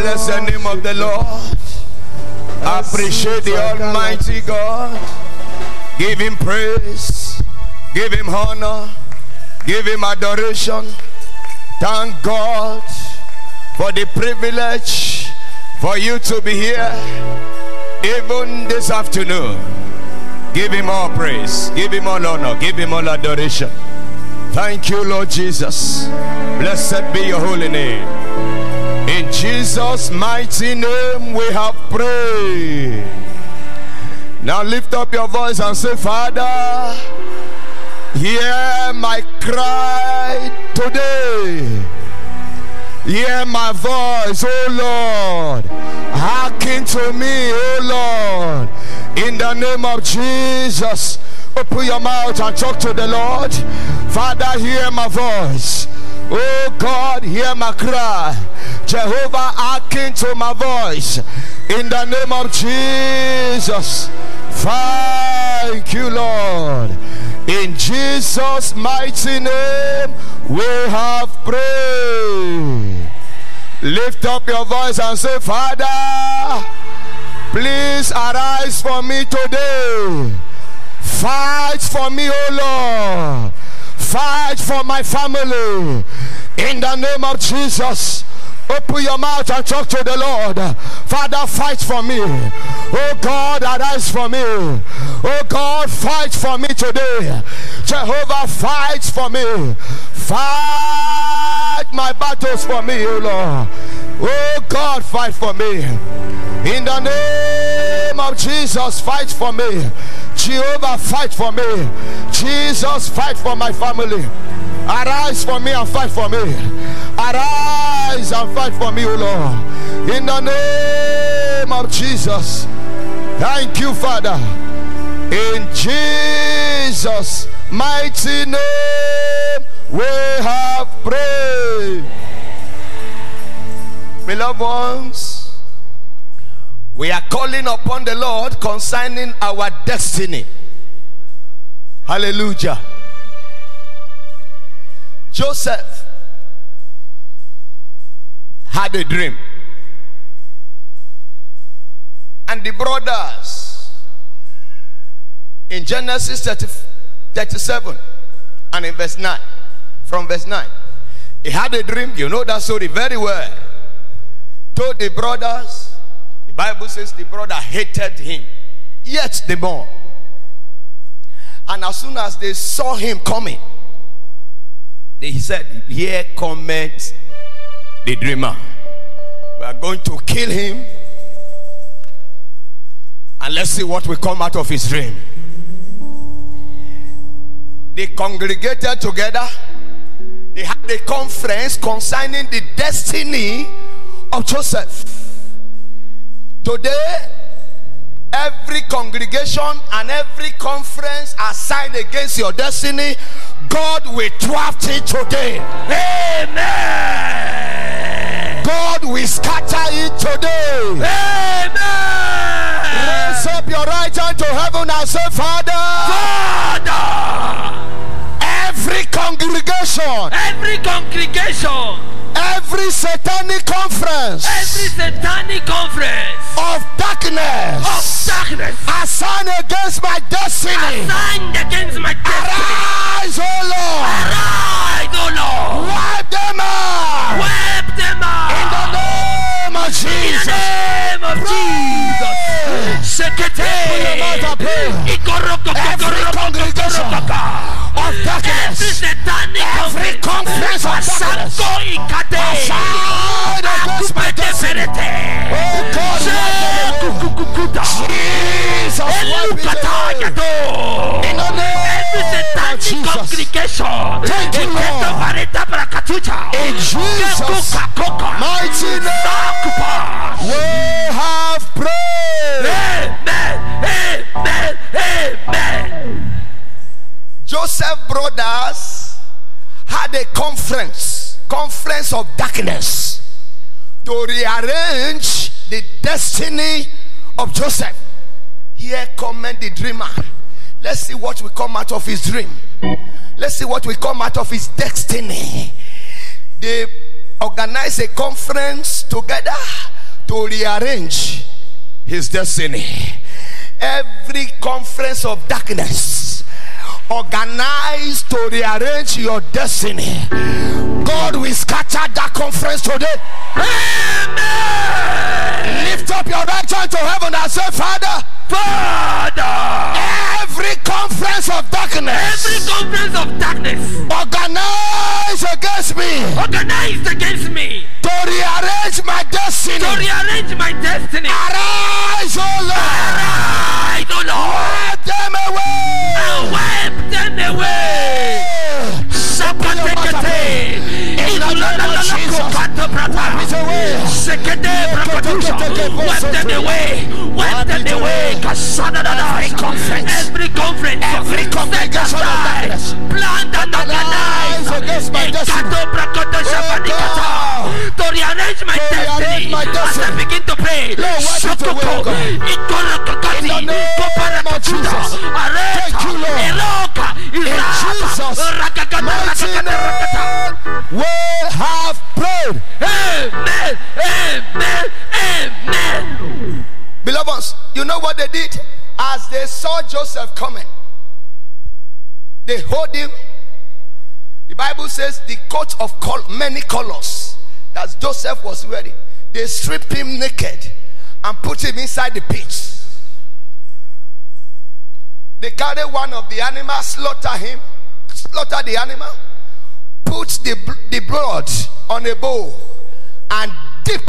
bless the name of the Lord. Appreciate the Almighty God. Give him praise. Give him honor. Give him adoration. Thank God for the privilege for you to be here even this afternoon. Give him all praise. Give him all honor. Give him all adoration. Thank you, Lord Jesus. Blessed be your holy name. In Jesus' mighty name we have prayed. Now lift up your voice and say, Father, hear my cry today. Hear my voice, oh Lord. Hearken to me, oh Lord. In the name of Jesus. Open your mouth and talk to the Lord. Father, hear my voice. Oh God, hear my cry. Jehovah, hearken to my voice. In the name of Jesus. Thank you, Lord. In Jesus' mighty name, we have prayed. Lift up your voice and say, Father, please arise for me today. Fight for me, O Lord. Fight for my family. In the name of Jesus. Open your mouth and talk to the Lord. Father, fight for me. Oh God, arise for me. Oh God, fight for me today. Jehovah, fight for me. Fight my battles for me, oh Lord. Oh God, fight for me. In the name of Jesus, fight for me. Jehovah, fight for me. Jesus, fight for my family. Arise for me and fight for me. Arise and fight for me, O Lord. In the name of Jesus. Thank you, Father. In Jesus' mighty name, we have prayed. Beloved ones, we are calling upon the Lord concerning our destiny. Hallelujah. Joseph had a dream. And the brothers in Genesis 30, 37 and in verse 9, from verse 9, he had a dream. You know that story very well. Told the brothers, the Bible says the brother hated him, yet the more. And as soon as they saw him coming, they said, Here comes the dreamer. We are going to kill him. And let's see what will come out of his dream. They congregated together. They had a conference concerning the destiny of Joseph. Today, every congregation and every conference assigned against your destiny God will draft it today. Amen. God will scatter it today. Amen. Raise up your right hand to heaven and say, Father, Father, every congregation, every congregation, every satanic conference every satanic conference of darkness. Of darkness. Assigned against my destiny, signed against my destiny, arise, O Lord, arise, O Lord, wipe them out. Wipe them in the name of Jesus. In the name of Jesus. Sekete. Every congregation. Of darkness, Every conference of darkness assigned against my destiny. Oh God. Jesus, wipe it Elukataya away. to. In the Every name of Jesus. congregation. Thank you, Lord. Iketo vareta brakatucha. In Jesus' mighty name, we have prayed. Amen. Amen. Amen. Joseph brothers had a conference, conference of darkness, to rearrange the destiny of Joseph. Here comment the dreamer. Let's see what will come out of his dream. Let's see what will come out of his destiny. They organize a conference together to rearrange his destiny. Every conference of darkness organized to rearrange your destiny. God will scatter that conference today. Amen. Lift up your right hand to heaven and say, Father, Father. every conference of darkness Every conference of darkness organized against me organized against me to rearrange my destiny. to rearrange my destiny. Arise, O Lord. Arise, O Lord, Wipe them away. and wipe them away. Sakatekete. Wipe them away. Wipe them away. Kasadadada. Every conference. Every conference. Every congregation of Set aside. darkness. Planned and Organized organized. against my destiny. Ekato brakato shabanikata. To rearrange my destiny. As I begin to pray. Lord, wipe it away, Sokoko. O God. Ikorakakati. In the name of Jesus. Thank you, Lord. Eroka. Jesus' mighty Rakakata. Rakakata. name, we have prayed. Amen. Amen. Amen. Beloved ones, you know what they did? As they saw Joseph coming, they hold him. The Bible says the coat of col- many colors that Joseph was wearing, they stripped him naked and put him inside the pit. They carry one of the animals, slaughter him, slaughter the animal, put the, the blood on a bowl, and dip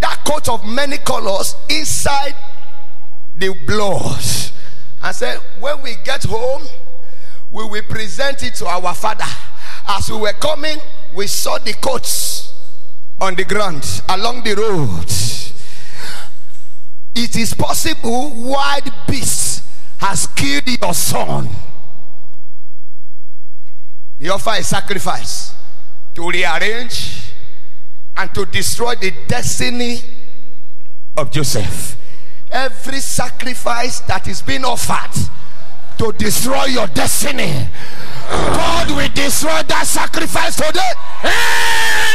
that coat of many colors inside the blood. And said, when we get home, we will present it to our father. As we were coming, we saw the coats on the ground along the road. It is possible wild beast has killed your son. He offer a sacrifice to rearrange and to destroy the destiny of Joseph. Every sacrifice that is being offered to destroy your destiny, God will destroy that sacrifice today.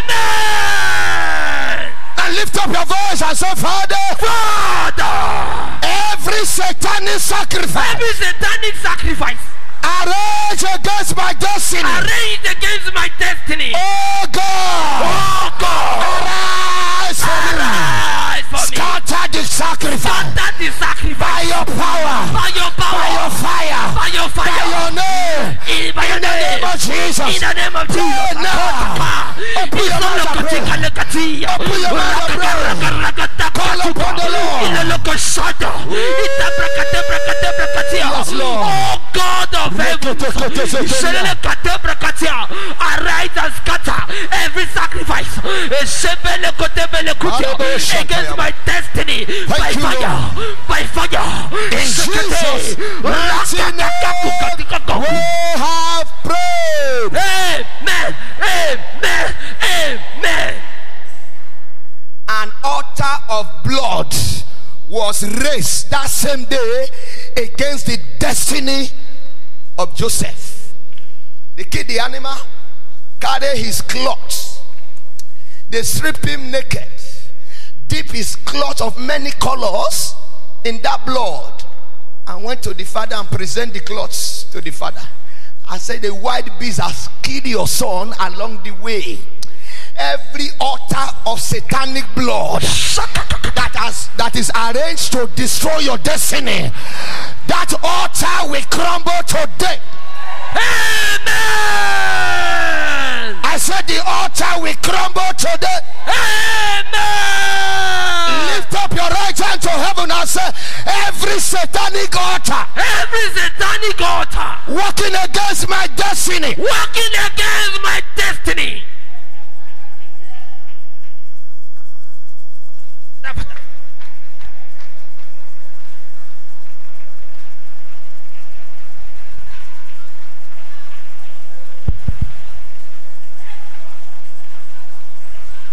Amen. And lift up your voice and say, Father, Father. every satanic sacrifice Every satanic sacrifice arranged against my destiny, arranged against my destiny. oh God, Oh God. arise for me. Arise for me. Scatter the sacrifice Scatter the sacrifice. by your power, By your power. by your fire, By your fire. by your name. In by your In the name name. of Jesus. In the name of Pray Jesus. now. Open your mouth and pray. Open your mouth and pray. Call upon the Lord. Yes, Lord. Oh God oh of heaven. Arise and scatter every sacrifice against my destiny by fire, by fire. In Jesus' we have prayed. Amen, amen, amen. An altar of blood was raised that same day against the destiny of Joseph. They killed the animal, carry his clothes, they strip him naked, dip his cloth of many colors in that blood, and went to the father and present the cloths to the father. I said, The wild beast has killed your son along the way. Every altar of satanic blood that has that is arranged to destroy your destiny, that altar will crumble today. Amen. I said the altar will crumble today. Amen. Lift up your right hand to heaven and say, every satanic altar Every satanic altar working against my destiny, working against my destiny.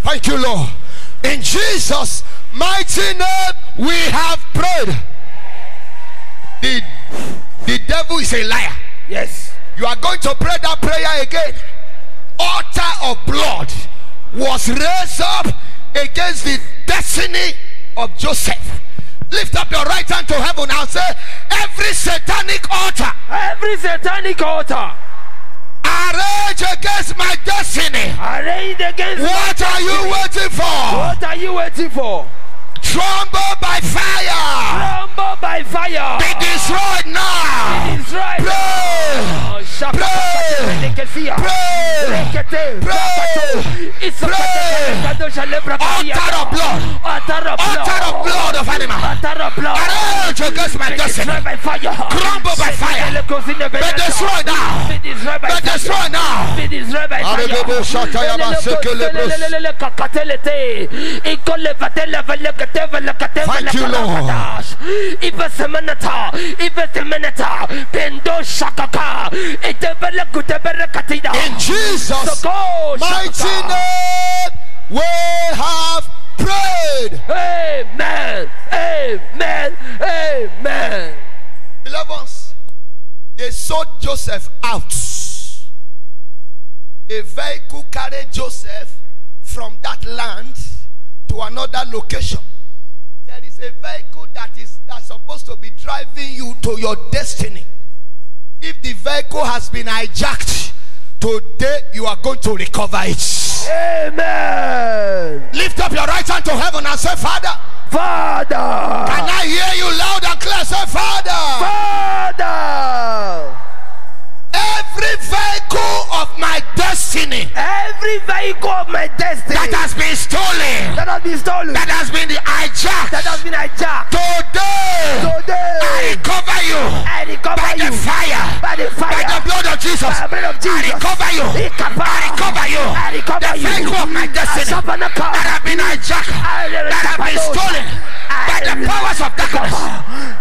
Thank you, Lord. In Jesus' mighty name, we have prayed. The, the devil is a liar. Yes. You are going to pray that prayer again. Altar of blood was raised up against the destiny of Joseph. Lift up your right hand to heaven and say, Every satanic altar Every satanic altar arranged against my destiny. arrayed against my What are you destiny. waiting for? What are you waiting for? Tremble by fire. Crumble by fire. Be destroyed now. Israel. Pray. Oh, Pray. Altar of blood. Altar of Altar of blood of animal. Altar of blood. Arrange against my destiny. destroyed by fire. Crumble by fire. Be destroyed now. Be destroyed by Be fire. destroyed now. Be destroyed by fire. Thank you, Lord. velekadash. Ibesemeneta. Ibesemeneta. Pendo shakaka. Itebele kutebere katida. In Jesus' Soko mighty name, we have prayed. Amen. Amen. Amen. Beloved ones, they sold Joseph out. A vehicle carried Joseph from that land to another location. There is a vehicle that is that's supposed to be driving you to your destiny. If the vehicle has been hijacked, today you are going to recover it. Amen. Lift up your right hand to heaven and say, Father, Father. can I hear you loud and clear? Say, Father. Father. Every vehicle of my destiny Every vehicle of my destiny that has been stolen, that has been stolen, that has been hijacked, that has been hijacked, today I recover you I recover by the fire, by the by the blood of Jesus. by the blood of I recover you. Recover. I recover you. I recover The you. vehicle of my destiny that have been hijacked, that have been stolen by the powers of darkness.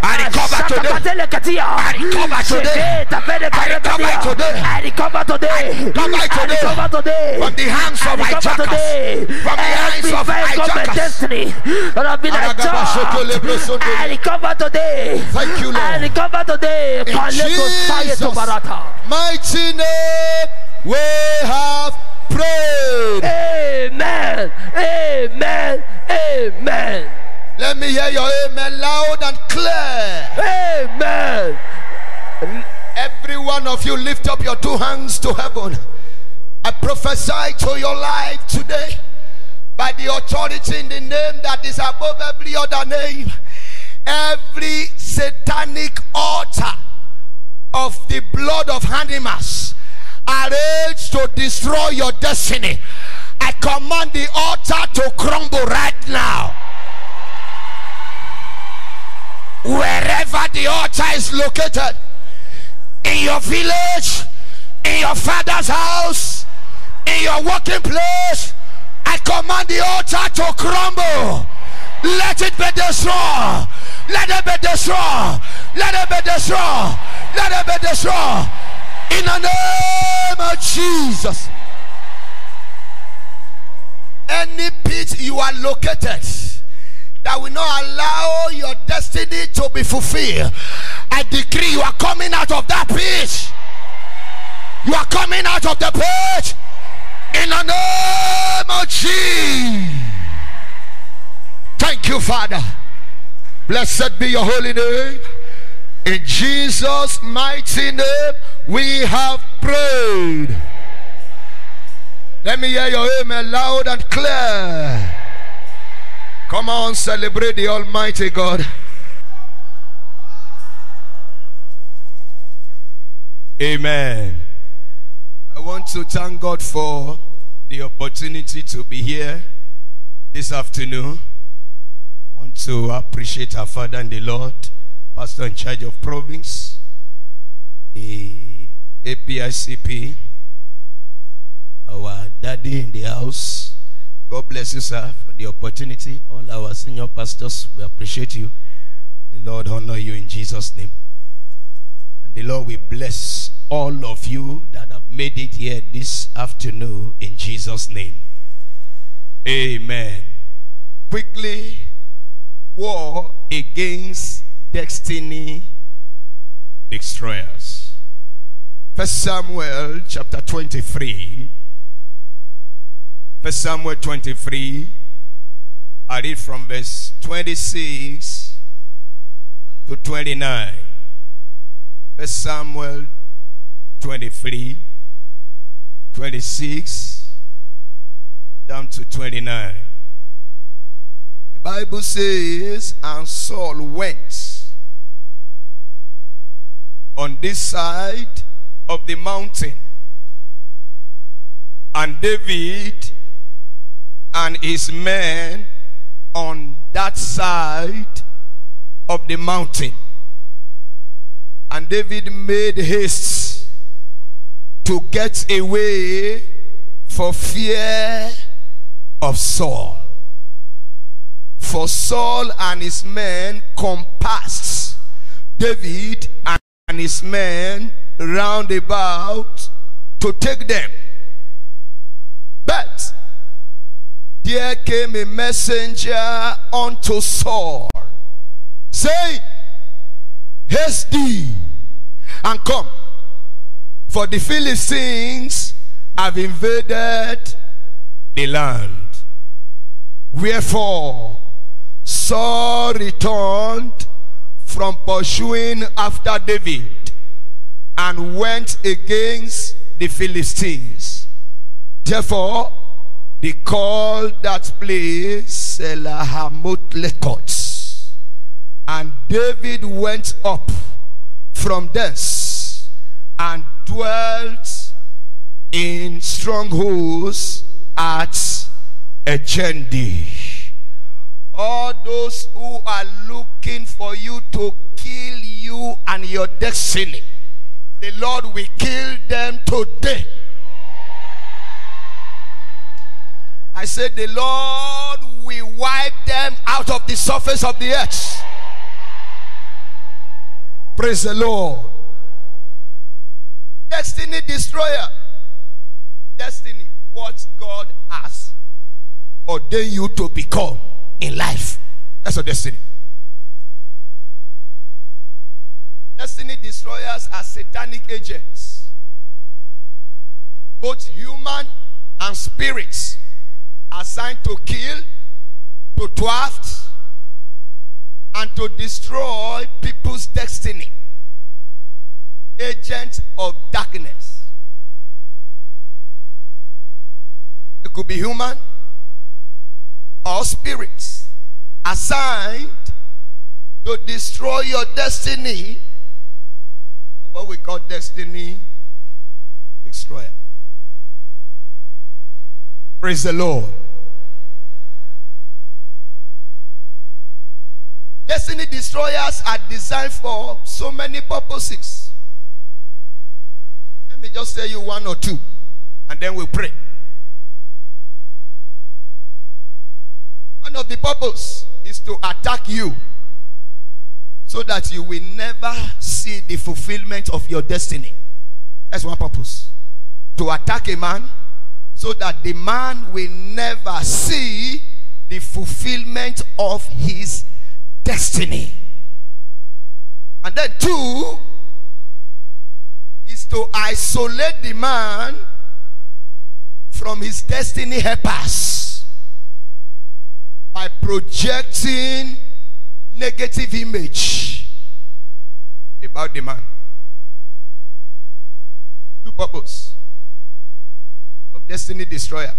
I recover today. I recover today. I recover today. I recover today. recover I today. recover today. From the hands of recover hijackers. today. From the hands of my hijackers. destiny that have been. I recover today. Thank you, Lord. I recover today. In Paleko saye to Jesus' mighty name, we have prayed. Amen. Amen. Amen. Let me hear your amen loud and clear. Amen. Every one of you lift up your two hands to heaven. I prophesy to your life today by the authority in the name that is above every other name. Every satanic altar of the blood of animals arranged to destroy your destiny. I command the altar to crumble right now. Wherever the altar is located, in your village, in your father's house, in your working place, I command the altar to crumble. Let it be destroyed. Let it be destroyed. Let it be destroyed. Let it be destroyed. In the name of Jesus. Any pit you are located that will not allow your destiny to be fulfilled. I decree you are coming out of that pit. You are coming out of the pit in the name of Jesus. Thank you, Father. Blessed be your holy name. In Jesus' mighty name, we have prayed. Let me hear your amen loud and clear. Come on, celebrate the Almighty God. Amen. I want to thank God for the opportunity to be here this afternoon. I want to appreciate our Father and the Lord, Pastor in charge of province, the APICP, our daddy in the house. God bless you, sir, for the opportunity. All our senior pastors, we appreciate you. The Lord honor you in Jesus' name. And the Lord will bless all of you that have made it here this afternoon in Jesus' name. Amen. Quickly, war against destiny destroyers. First Samuel chapter 23 First Samuel 23. I read from verse 26 to 29. First Samuel 23, 26 down to 29. The Bible says, and Saul went on this side of the mountain, and David and his men on that side of the mountain. And David made haste to get away for fear of Saul. For Saul and his men compassed David and his men round about to take them. But there came a messenger unto Saul, saying, Haste thee and come, for the Philistines have invaded the land. Wherefore, Saul returned from pursuing after David and went against the Philistines. Therefore, they called that place Selahammahlekoth. And David went up from thence and dwelt in strongholds at Engedi. All those who are looking for you to kill you and your destiny, the Lord will kill them today. I said, The Lord will wipe them out of the surface of the earth. Praise the Lord. Destiny destroyer. Destiny, what God has ordained you to become in life. That's your destiny. Destiny destroyers are satanic agents, both human and spirits, assigned to kill, to thwart, and to destroy people's destiny. Agents of darkness. It could be human or spirits assigned to destroy your destiny. What we call destiny destroyer. Praise the Lord. Destiny destroyers are designed for so many purposes. Let me just tell you one or two, and then we'll pray. One of the purpose is to attack you so that you will never see the fulfillment of your destiny. That's one purpose. To attack a man so that the man will never see the fulfillment of his destiny. And then two is to isolate the man from his destiny helpers by projecting negative image about the man. Two purpose of destiny destroyer.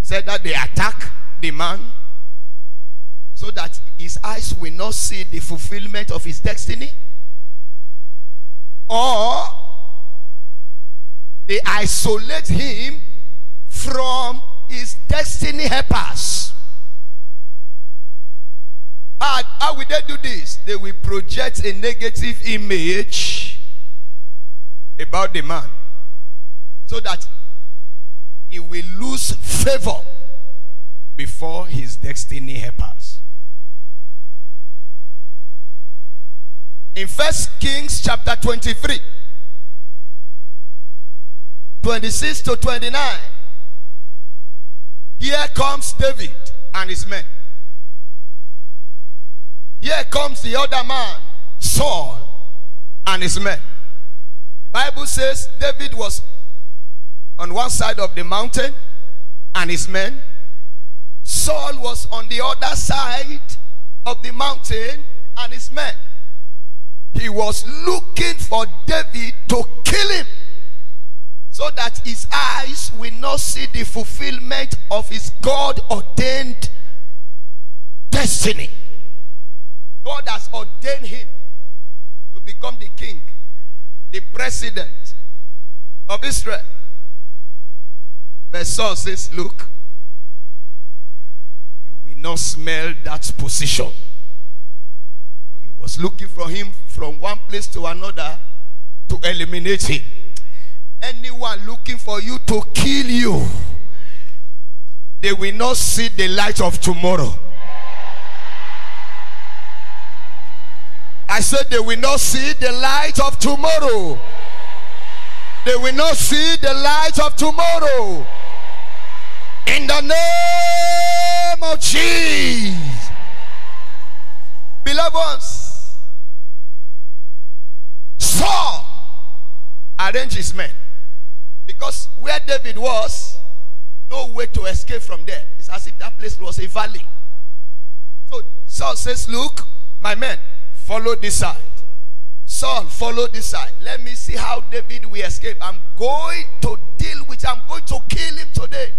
He said that they attack the man so that his eyes will not see the fulfillment of his destiny. Or they isolate him from his destiny helpers. How, how will they do this? They will project a negative image about the man so that he will lose favor before his destiny helpers. In first kings chapter 23 26 to 29 here comes david and his men. Here comes the other man saul and his men. The bible says david was on one side of the mountain and his men. Saul was on the other side of the mountain and his men. He was looking for David to kill him so that his eyes will not see the fulfillment of his God ordained destiny. God has ordained him to become the king, the president of Israel. Verse Saul says, Look, you will not smell that position. He was looking for him from one place to another to eliminate him anyone looking for you to kill you, they will not see the light of tomorrow. I said they will not see the light of tomorrow. They will not see the light of tomorrow. In the name of Jesus. Beloved ones, Saul arranged his men. Because where David was, no way to escape from there. It's as if that place was a valley. So Saul says, Look, my men, follow this side. Saul, follow this side. Let me see how David will escape. I'm going to deal with I'm going to kill him today.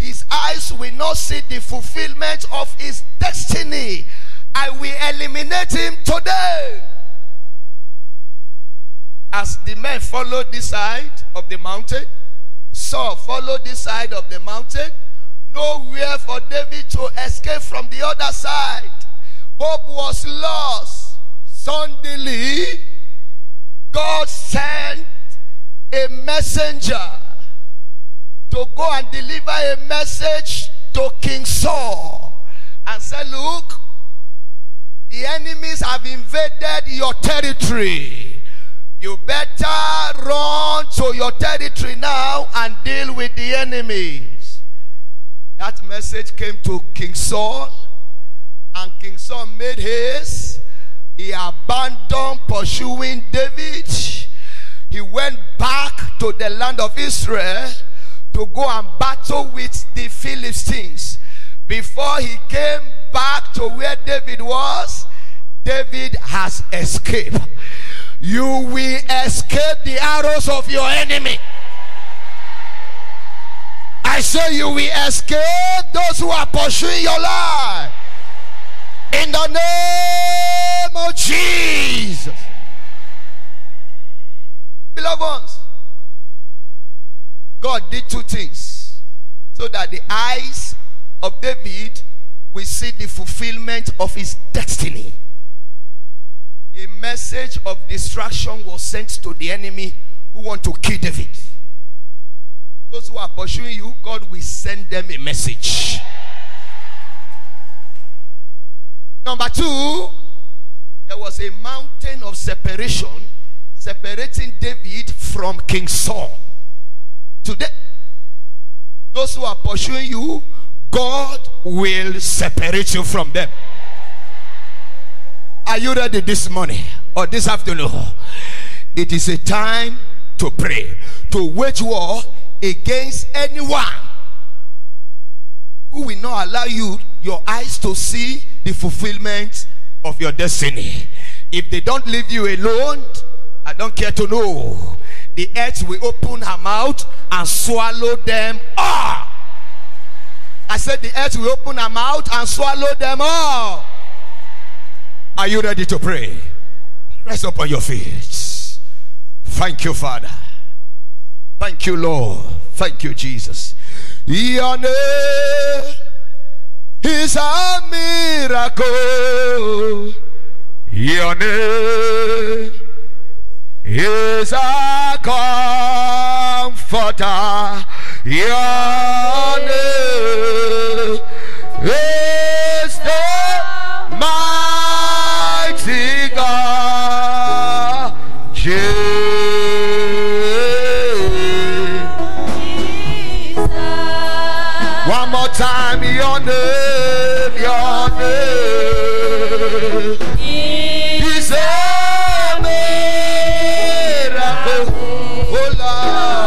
His eyes will not see the fulfillment of his destiny. I will eliminate him today. As the men followed this side of the mountain, Saul followed this side of the mountain. Nowhere for David to escape from the other side. Hope was lost. Suddenly, God sent a messenger to go and deliver a message to King Saul and say, Look, the enemies have invaded your territory. You better run to your territory now and deal with the enemies. That message came to King Saul, and King Saul made haste. He abandoned pursuing David. He went back to the land of Israel to go and battle with the Philistines. Before he came back to where David was, David has escaped you will escape the arrows of your enemy. I say you will escape those who are pursuing your life. In the name of Jesus. Beloved ones, God did two things so that the eyes of David will see the fulfillment of his destiny a message of destruction was sent to the enemy who want to kill David. Those who are pursuing you, God will send them a message. Number two, there was a mountain of separation separating David from King Saul. Today, those who are pursuing you, God will separate you from them. Are you ready this morning or this afternoon? It is a time to pray, to wage war against anyone who will not allow you your eyes to see the fulfillment of your destiny. If they don't leave you alone, I don't care to know. The earth will open her mouth and swallow them all. I said the earth will open her mouth and swallow them all. Are you ready to pray? Rise up on your feet. Thank you, Father. Thank you, Lord. Thank you, Jesus. Your name is a miracle. Your name is a comforter. Your name is the mighty God. Jesus. One more time, your name, your name. Miracle.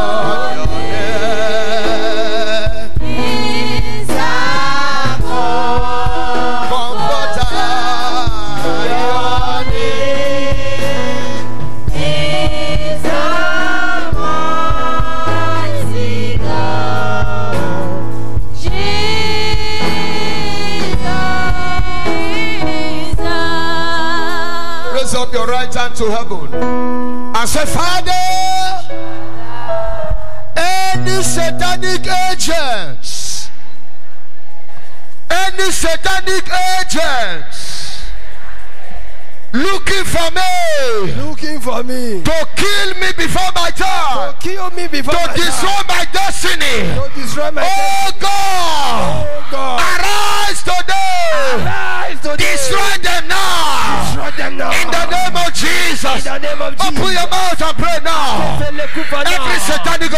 Kill me before to destroy my destiny. to destroy my Oh God, Oh God, arise today, arise today. destroy them now. Destroy them now. In the name of In Jesus, the name of open your mouth and pray now. Every satanic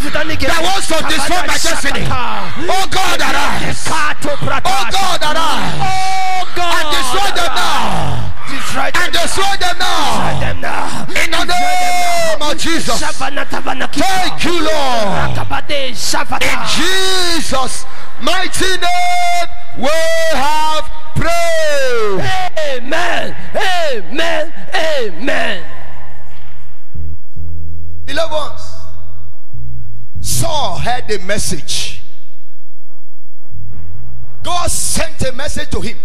satanic that wants to destroy my destiny. Oh, oh God, arise. Oh God, arise. Oh Jesus. Thank you, Lord. In Jesus' mighty name, we have prayed. Amen. Amen. Amen. Beloved ones, Saul heard a message. God sent a message to him.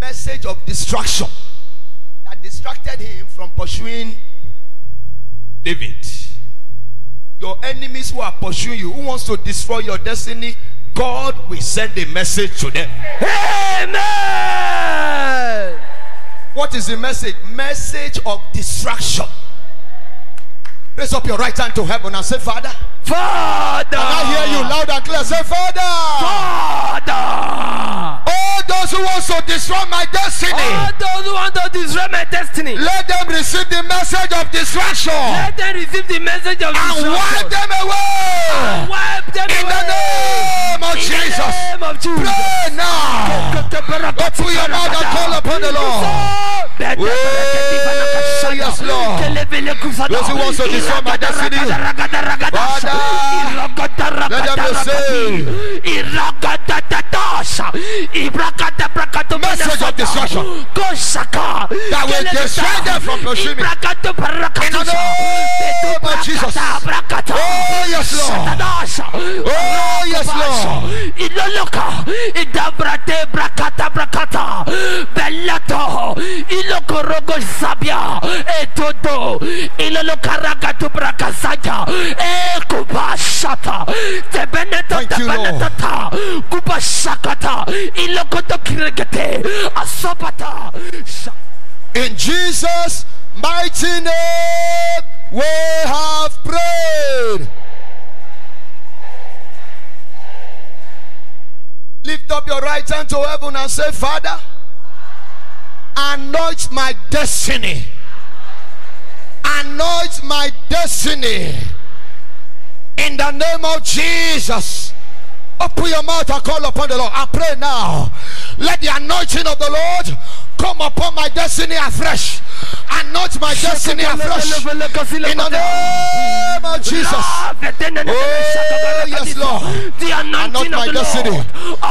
Message of destruction that distracted him from pursuing David. Your enemies who are pursuing you, who wants to destroy your destiny, God will send a message to them. Amen. What is the message? Message of distraction. Raise up your right hand to heaven and say, Father. Father. I hear you loud and clear. Say, Father. Father. All those who want to destroy my destiny, All those who want to destroy my destiny. let them receive the message of distraction Let them receive the message of and wipe them away. Wipe them In the away. name of In the Jesus. name of Jesus. Pray now. Open your mouth and call upon the Lord. Yes, Lord. Those who want to destroy my destiny, Father, let them be saved. Message of destruction that will destroy them from pursuing me. In the name of Jesus. Oh, yes, Lord. Oh, yes, Lord. Iloloka, idabrate brakata brakata, bellato, ilokorogo sabia, etodo, ragatu brakasaya, ekubashata, eh, tebeneto you, Lord. tebenetata, kubashakata, ilokoto kiregete, asopata, In Jesus' mighty name, we have prayed. Lift up your right hand to heaven and say, Father, anoint my destiny. Anoint my destiny. In the name of Jesus. Open your mouth and call upon the Lord. I pray now. Let the anointing of the Lord come upon my destiny afresh. Anoint my destiny afresh. In the name of Jesus. Oh, yes, Lord. Anointing Anoint my destiny.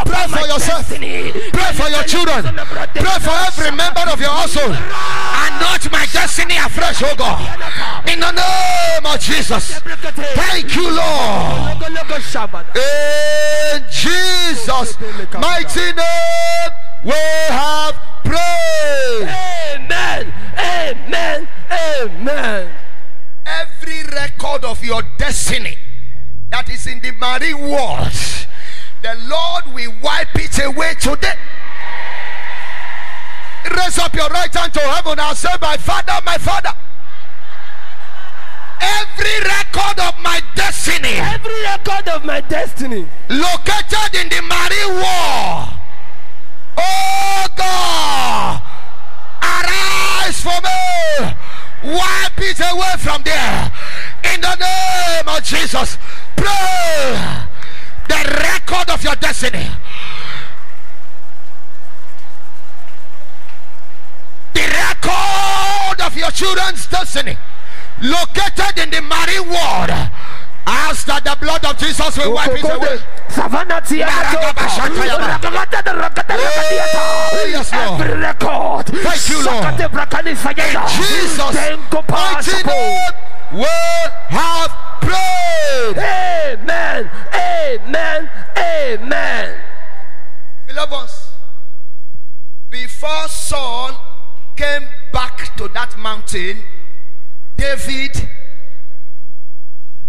Pray for yourself. Pray for your children. Pray for every member of your household. Anoint my destiny afresh, oh God. In the name of Jesus. Thank you, Lord. In Jesus' mighty name, we have prayed. Amen. Amen. Amen. Every record of your destiny that is in the marine world, the Lord will wipe it away today. Raise up your right hand to heaven and say, My Father, my Father. Every record of my destiny Every record of my destiny located in the marine world. Oh God, arise for me. Wipe it away from there. In the name of Jesus, pray the record of your destiny. The record of your children's destiny located in the marine world. Ask that the blood of Jesus will wipe it away. Yes, Lord. Every record. Thank you, Lord. Jesus' mighty name, we have prayed. Amen. Amen. Amen. Beloved before Saul came back to that mountain, David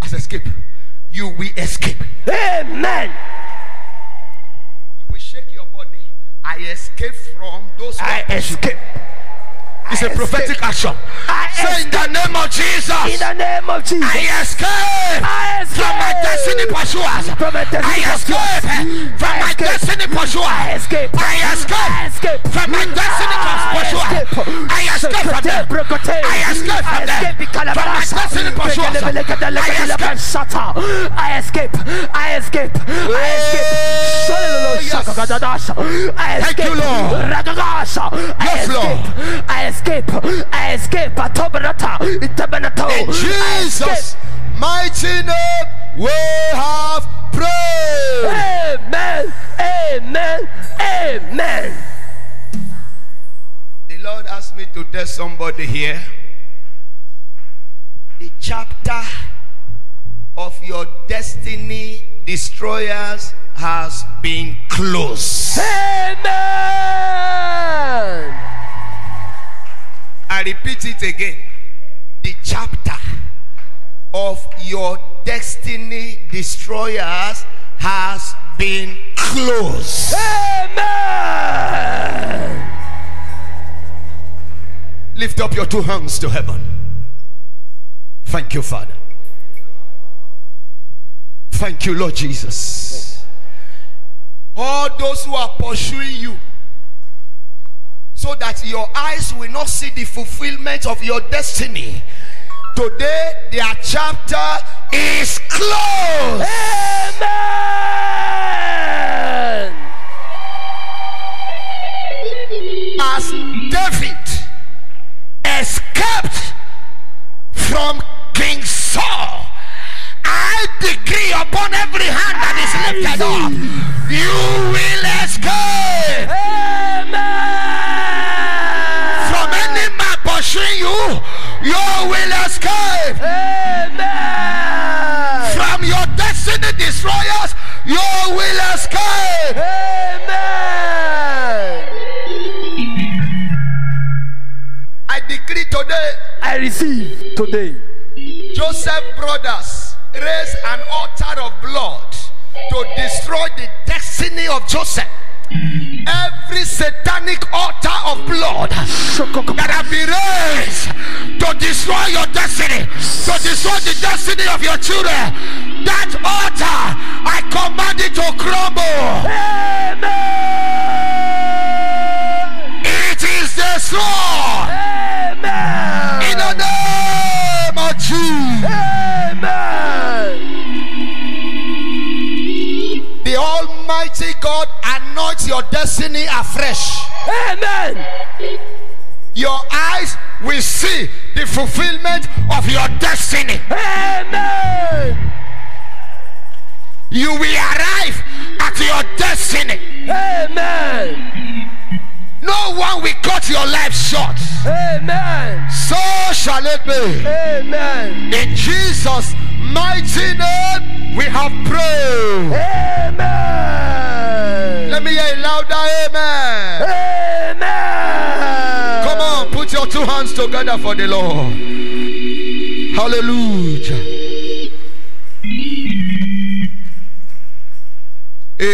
has escaped. You will escape. Amen. You will shake your body. I escape from those I are pursuing. It's I a prophetic action. Say in the name of Jesus. In the name of Jesus. I escape I escape from my destiny pursuers. from my destiny I escape from my destiny pursuers. I escape. I escape from my destiny pursuers. I escape from them. I escape from them. From my destiny pursuers. I escape. I escape. I escape. I escape. Yes. I Thank escape. you, Lord. Yes, escape. I escape. I escape. Atobarata. Itabanato. In I Jesus' mighty name, we have prayed. Amen. Amen. Amen. The Lord asked me to tell somebody here the chapter of your destiny destroyers has been closed. Amen. I repeat it again. The chapter of your destiny destroyers has been closed. Amen. Lift up your two hands to heaven. Thank you, Father. Thank you, Lord Jesus. All those who are pursuing you, so that your eyes will not see the fulfillment of your destiny. Today, their chapter is closed. Amen.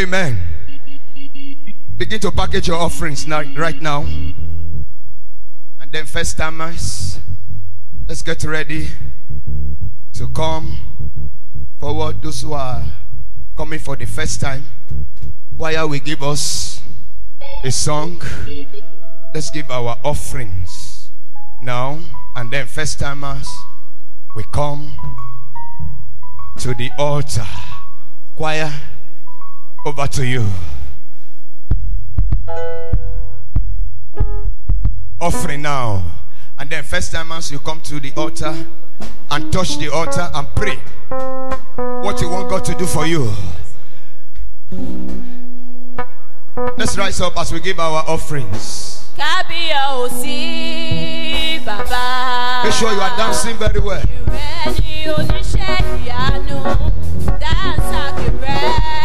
Amen. Begin to package your offerings now, right now. And then, first timers, let's get ready to come forward. Those who are coming for the first time, choir we give us a song. Let's give our offerings now. And then, first timers, we come to the altar. Choir, over to you. Offering now. And then, first time, timers, you come to the altar and touch the altar and pray what you want God to do for you. Let's rise up as we give our offerings. Make sure you are dancing very well.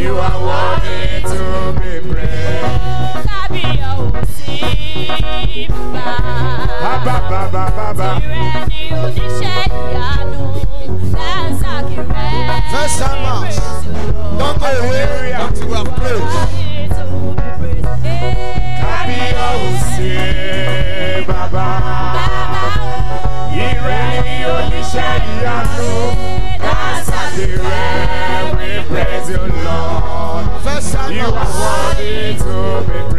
You are worthy to be praised. Bàbá bàbá bàbá. Tìrẹ ni go away until we are praised. Bàbá. We praise Lord worthy to be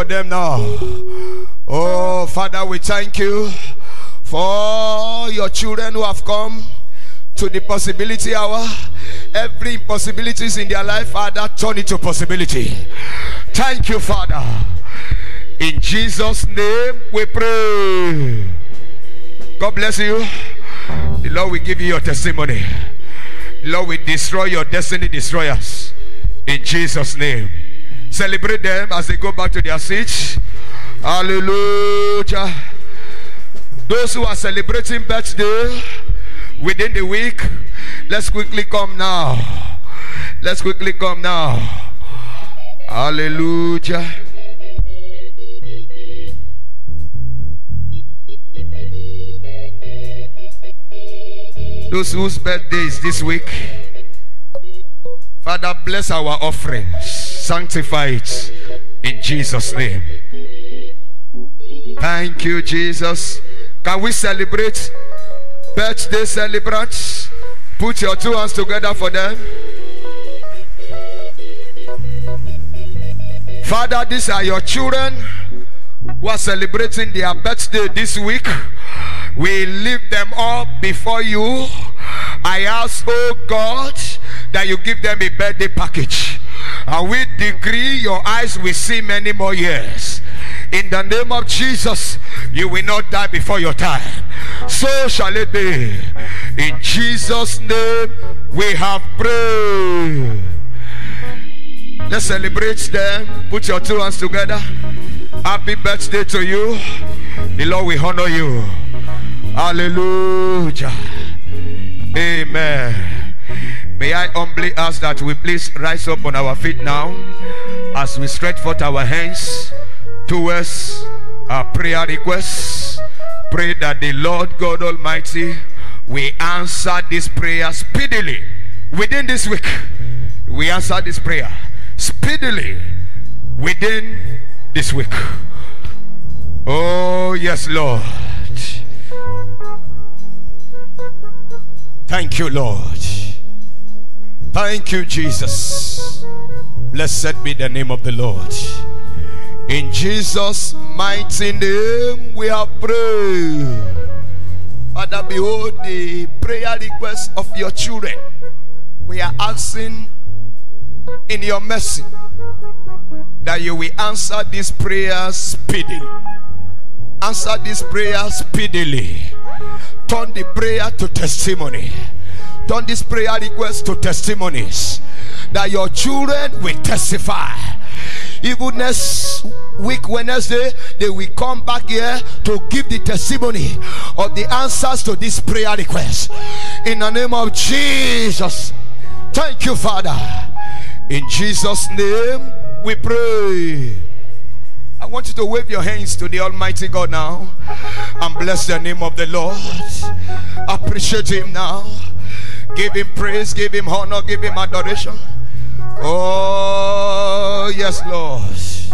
for them now. Oh, Father, we thank you for your children who have come to the possibility hour. Every impossibilities in their life, Father, turn it to possibility. Thank you, Father. In Jesus' name we pray. God bless you. The Lord will give you your testimony. The Lord will destroy your destiny destroyers. In Jesus' name. Celebrate them as they go back to their seats. Hallelujah. Those who are celebrating birthday within the week, let's quickly come now. Let's quickly come now. Hallelujah. Those whose birthday is this week, Father, bless our offerings, sanctify it in Jesus' name. Thank you, Jesus. Can we celebrate birthday celebrants? Put your two hands together for them. Father, these are your children who are celebrating their birthday this week. We lift them up before you. I ask, oh God, that you give them a birthday package. And we decree your eyes will see many more years. In the name of Jesus, you will not die before your time. So shall it be. In Jesus' name, we have prayed. Let's celebrate them. Put your two hands together. Happy birthday to you. The Lord will honor you. Hallelujah. Amen. May I humbly ask that we please rise up on our feet now as we stretch forth our hands towards our prayer requests. Pray that the Lord God Almighty will answer this prayer speedily within this week. We answer this prayer speedily within this week. Oh, yes, Lord. Thank you, Lord. Thank you, Jesus. Blessed be the name of the Lord. In Jesus' mighty name, we have prayed. Father, behold the prayer request of your children. We are asking in your mercy that you will answer this prayer speedily. Answer this prayer speedily. Turn the prayer to testimony. Turn this prayer request to testimonies. That your children will testify. Even next week, Wednesday, they will come back here to give the testimony of the answers to this prayer request. In the name of Jesus. Thank you, Father. In Jesus' name, we pray. I want you to wave your hands to the Almighty God now and bless the name of the Lord. Appreciate Him now. Give Him praise, give Him honor, give Him adoration. Oh, yes, Lord. Let's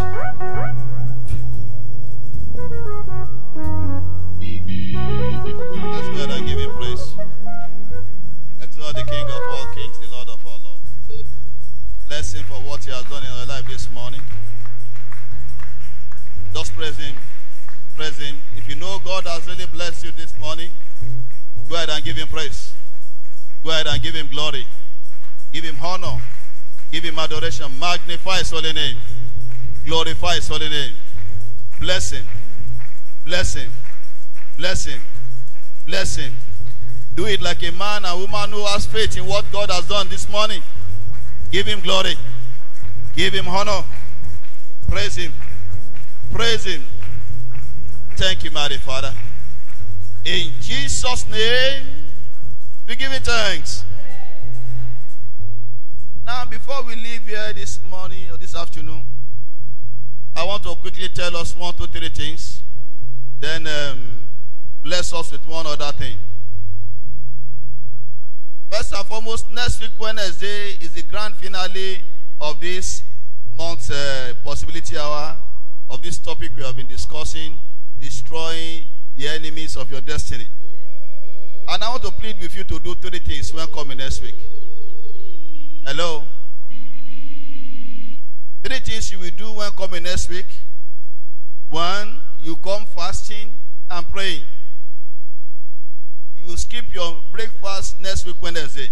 go ahead and give him praise. Exalt the King of all kings, the Lord of all lords. Bless him for what he has done in our life this morning. Just praise Him. Praise Him. If you know God has really blessed you this morning, go ahead and give Him praise. Go ahead and give Him glory. Give Him honor. Give Him adoration. Magnify His holy name. Glorify His holy name. Bless Him. Bless Him. Bless Him. Bless Him. Do it like a man and woman who has faith in what God has done this morning. Give Him glory. Give Him honor. Praise Him. Praise Him. Thank you, mighty Father. In Jesus' name, we give thanks. Now, before we leave here this morning or this afternoon, I want to quickly tell us one, two, three things. Then um, bless us with one other thing. First and foremost, next week Wednesday is the grand finale of this month's uh, possibility hour of this topic we have been discussing, destroying the enemies of your destiny. And I want to plead with you to do three things when coming next week. Hello? Three things you will do when coming next week. One, you come fasting and praying. You skip your breakfast next week Wednesday.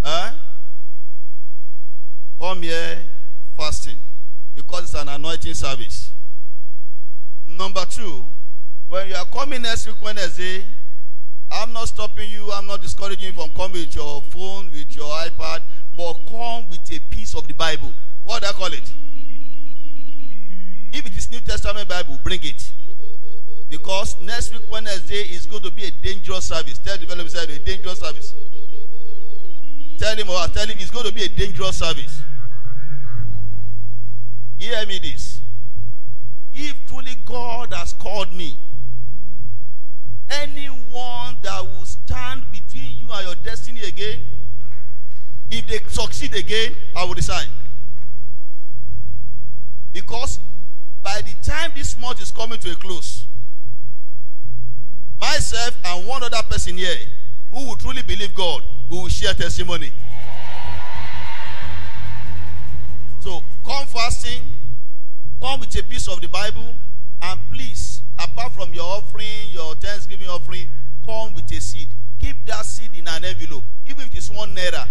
Huh? Come here fasting because it's an anointing service. Number two, when you are coming next week Wednesday, I'm not stopping you, I'm not discouraging you from coming with your phone, with your iPad, but come with a piece of the Bible. What do I call it? If it is New Testament Bible, bring it. Because next week Wednesday is going to be a dangerous service. Tell the beside a dangerous service. Tell him or tell him it's going to be a dangerous service. Hear me this. If truly God has called me, anyone that will stand between you and your destiny again, if they succeed again, I will resign. Because by the time this month is coming to a close, myself and one other person here who will truly believe God, who will share testimony. So come fasting, come with a piece of the Bible, and please, apart from your offering, your Thanksgiving offering, come with a seed. Keep that seed in an envelope. Even if it is one naira,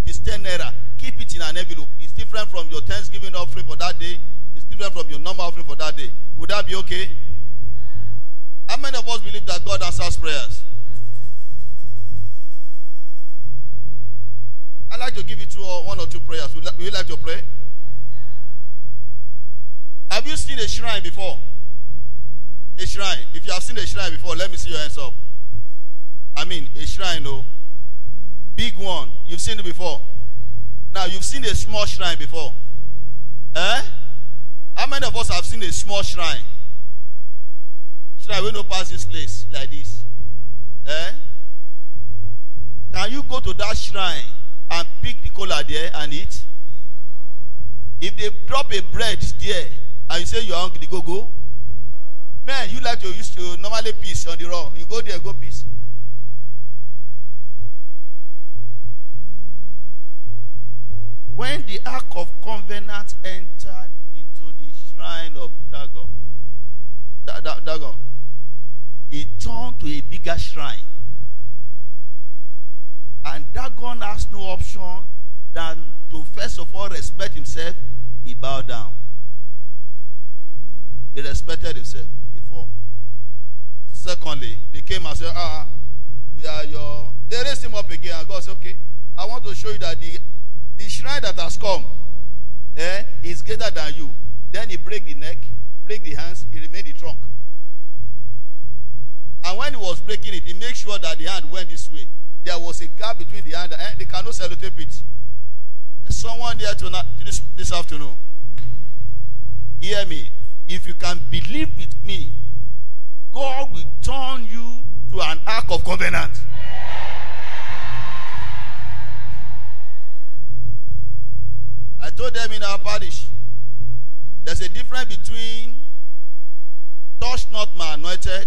if it is ten naira, keep it in an envelope. It's different from your Thanksgiving offering for that day. It's different from your normal offering for that day. Would that be okay? How many of us believe that God answers prayers? I'd like to give you two or one or two prayers. Would you like to pray? Have you seen a shrine before? A shrine. If you have seen a shrine before, let me see your hands up. I mean, a shrine, no. Big one. You've seen it before. Now, you've seen a small shrine before. Eh? How many of us have seen a small shrine? Shrine, we no pass this place like this. Eh? Can you go to that shrine and pick the cola there and eat? If they drop a bread there and you say you're hungry, go go. Man, you like to use to normally peace on the raw. You go there, go peace. When the Ark of Covenant entered into the shrine of Dagon, Da- Da- Dagon, it turned to a bigger shrine. And Dagon has no option than to first of all respect himself, he bowed down. He respected himself Secondly, they came and said, Ah, we are your. They raised him up again, and God said, Okay, I want to show you that the, the shrine that has come eh, is greater than you. Then he break the neck, break the hands, he remained the trunk. And when he was breaking it, he made sure that the hand went this way. There was a gap between the hand and eh, they cannot sellotape it. There's someone there tonight, this, this afternoon. Hear me. If you can believe with me, God will turn you to an ark of covenant. I told them in our parish, there's a difference between touch not my anointed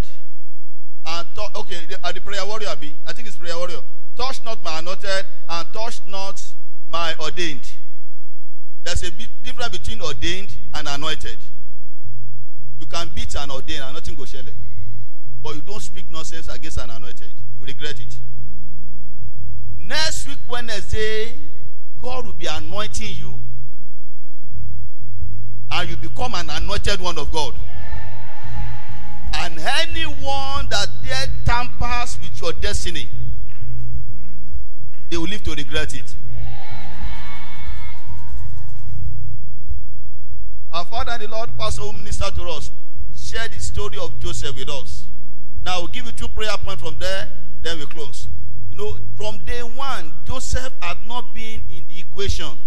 and tou- okay, the, uh, the prayer warrior be. I think it's prayer warrior. Touch not my anointed and touch not my ordained. There's a bit difference between ordained and anointed. You can beat an ordained and nothing go shele. But you don't speak nonsense against an anointed. You regret it. Next week, Wednesday, God will be anointing you and you become an anointed one of God. And anyone that dare tampers with your destiny, they will live to regret it. Our Father the Lord, Pastor who ministered to us, shared the story of Joseph with us. Now we'll give you two prayer points from there, then we close. You know, from day one, Joseph had not been in the equation.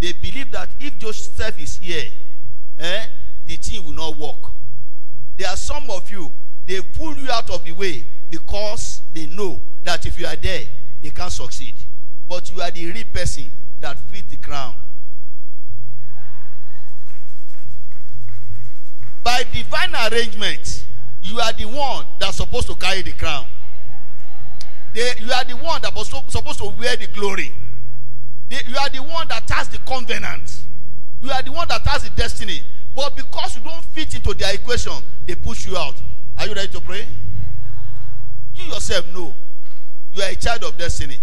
They believe that if Joseph is here, eh, the thing will not work. There are some of you, they pull you out of the way because they know that if you are there, they can't succeed. But you are the real person that fits the crown. By divine arrangement, you are the one that's supposed to carry the crown. They, you are the one that was supposed to wear the glory. They- you are the one that has the covenant. You are the one that has the destiny. But because you don't fit into their equation, they push you out. Are you ready to pray? You yourself know you are a child of destiny.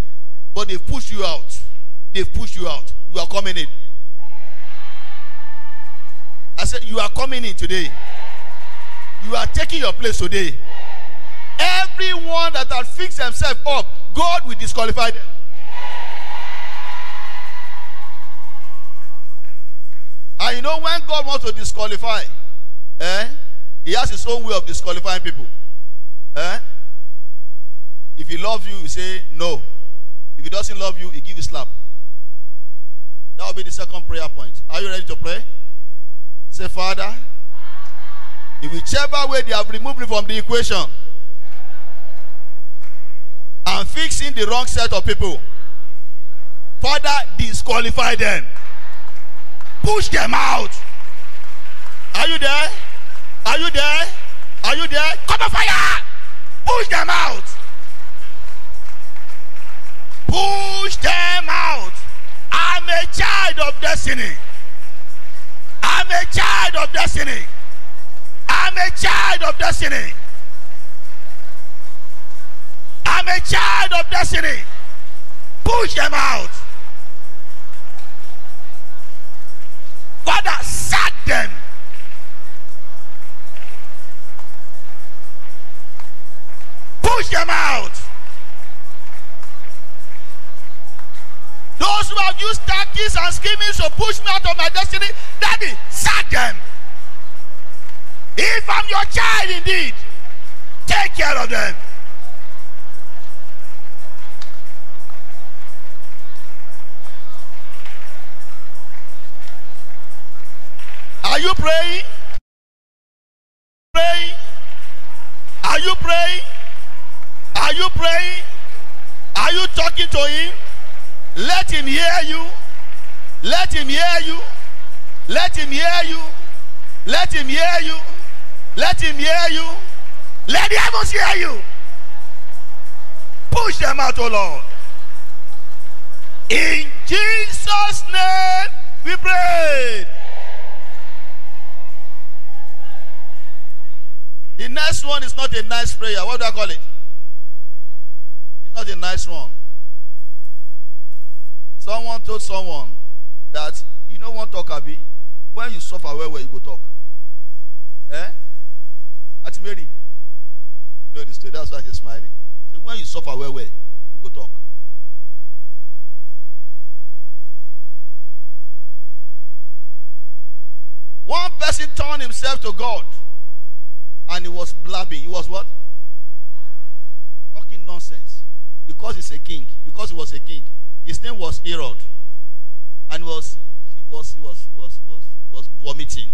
But they push you out. They push you out. You are coming in. I said, You are coming in today. You are taking your place today. Everyone that has fixed themselves up, God will disqualify them. And you know when God wants to disqualify, eh? He has his own way of disqualifying people. Eh? If he loves you, he say no. If he doesn't love you, he give you slap. That will be the second prayer point. Are you ready to pray? Say, Father, in whichever way they have removed me from the equation and fixing the wrong set of people, Father, disqualify them. Push them out. Are you there? Are you there? Are you there? Come on, fire! Push them out. Push them out. I'm a child of destiny. I'm a child of destiny. I'm a child of destiny. I'm a child of destiny. Push them out. Father, sack them. Push them out. Those who have used tactics and scheming to push me out of my destiny, Daddy, sack them. If I'm your child indeed, take care of them. Are you praying? Praying? Are you praying? Are you praying? Are you talking to him? Let him hear you. Let him hear you. Let him hear you. Let him hear you. Let him hear you. Let the heavens hear you. Push them out, O Lord. In Jesus' name we pray. The next one is not a nice prayer. What do I call it? It's not a nice one. Someone told someone that you know one talk abi when you suffer well well you go talk. Eh? Auntie Mary, you know the story. That's why she's smiling. So when you suffer well well you go talk. One person turned himself to God and he was blabbing. He was what? Talking nonsense. Because he's a king. Because he was a king. His name was Herod. And was he was he was he was he was, he was vomiting.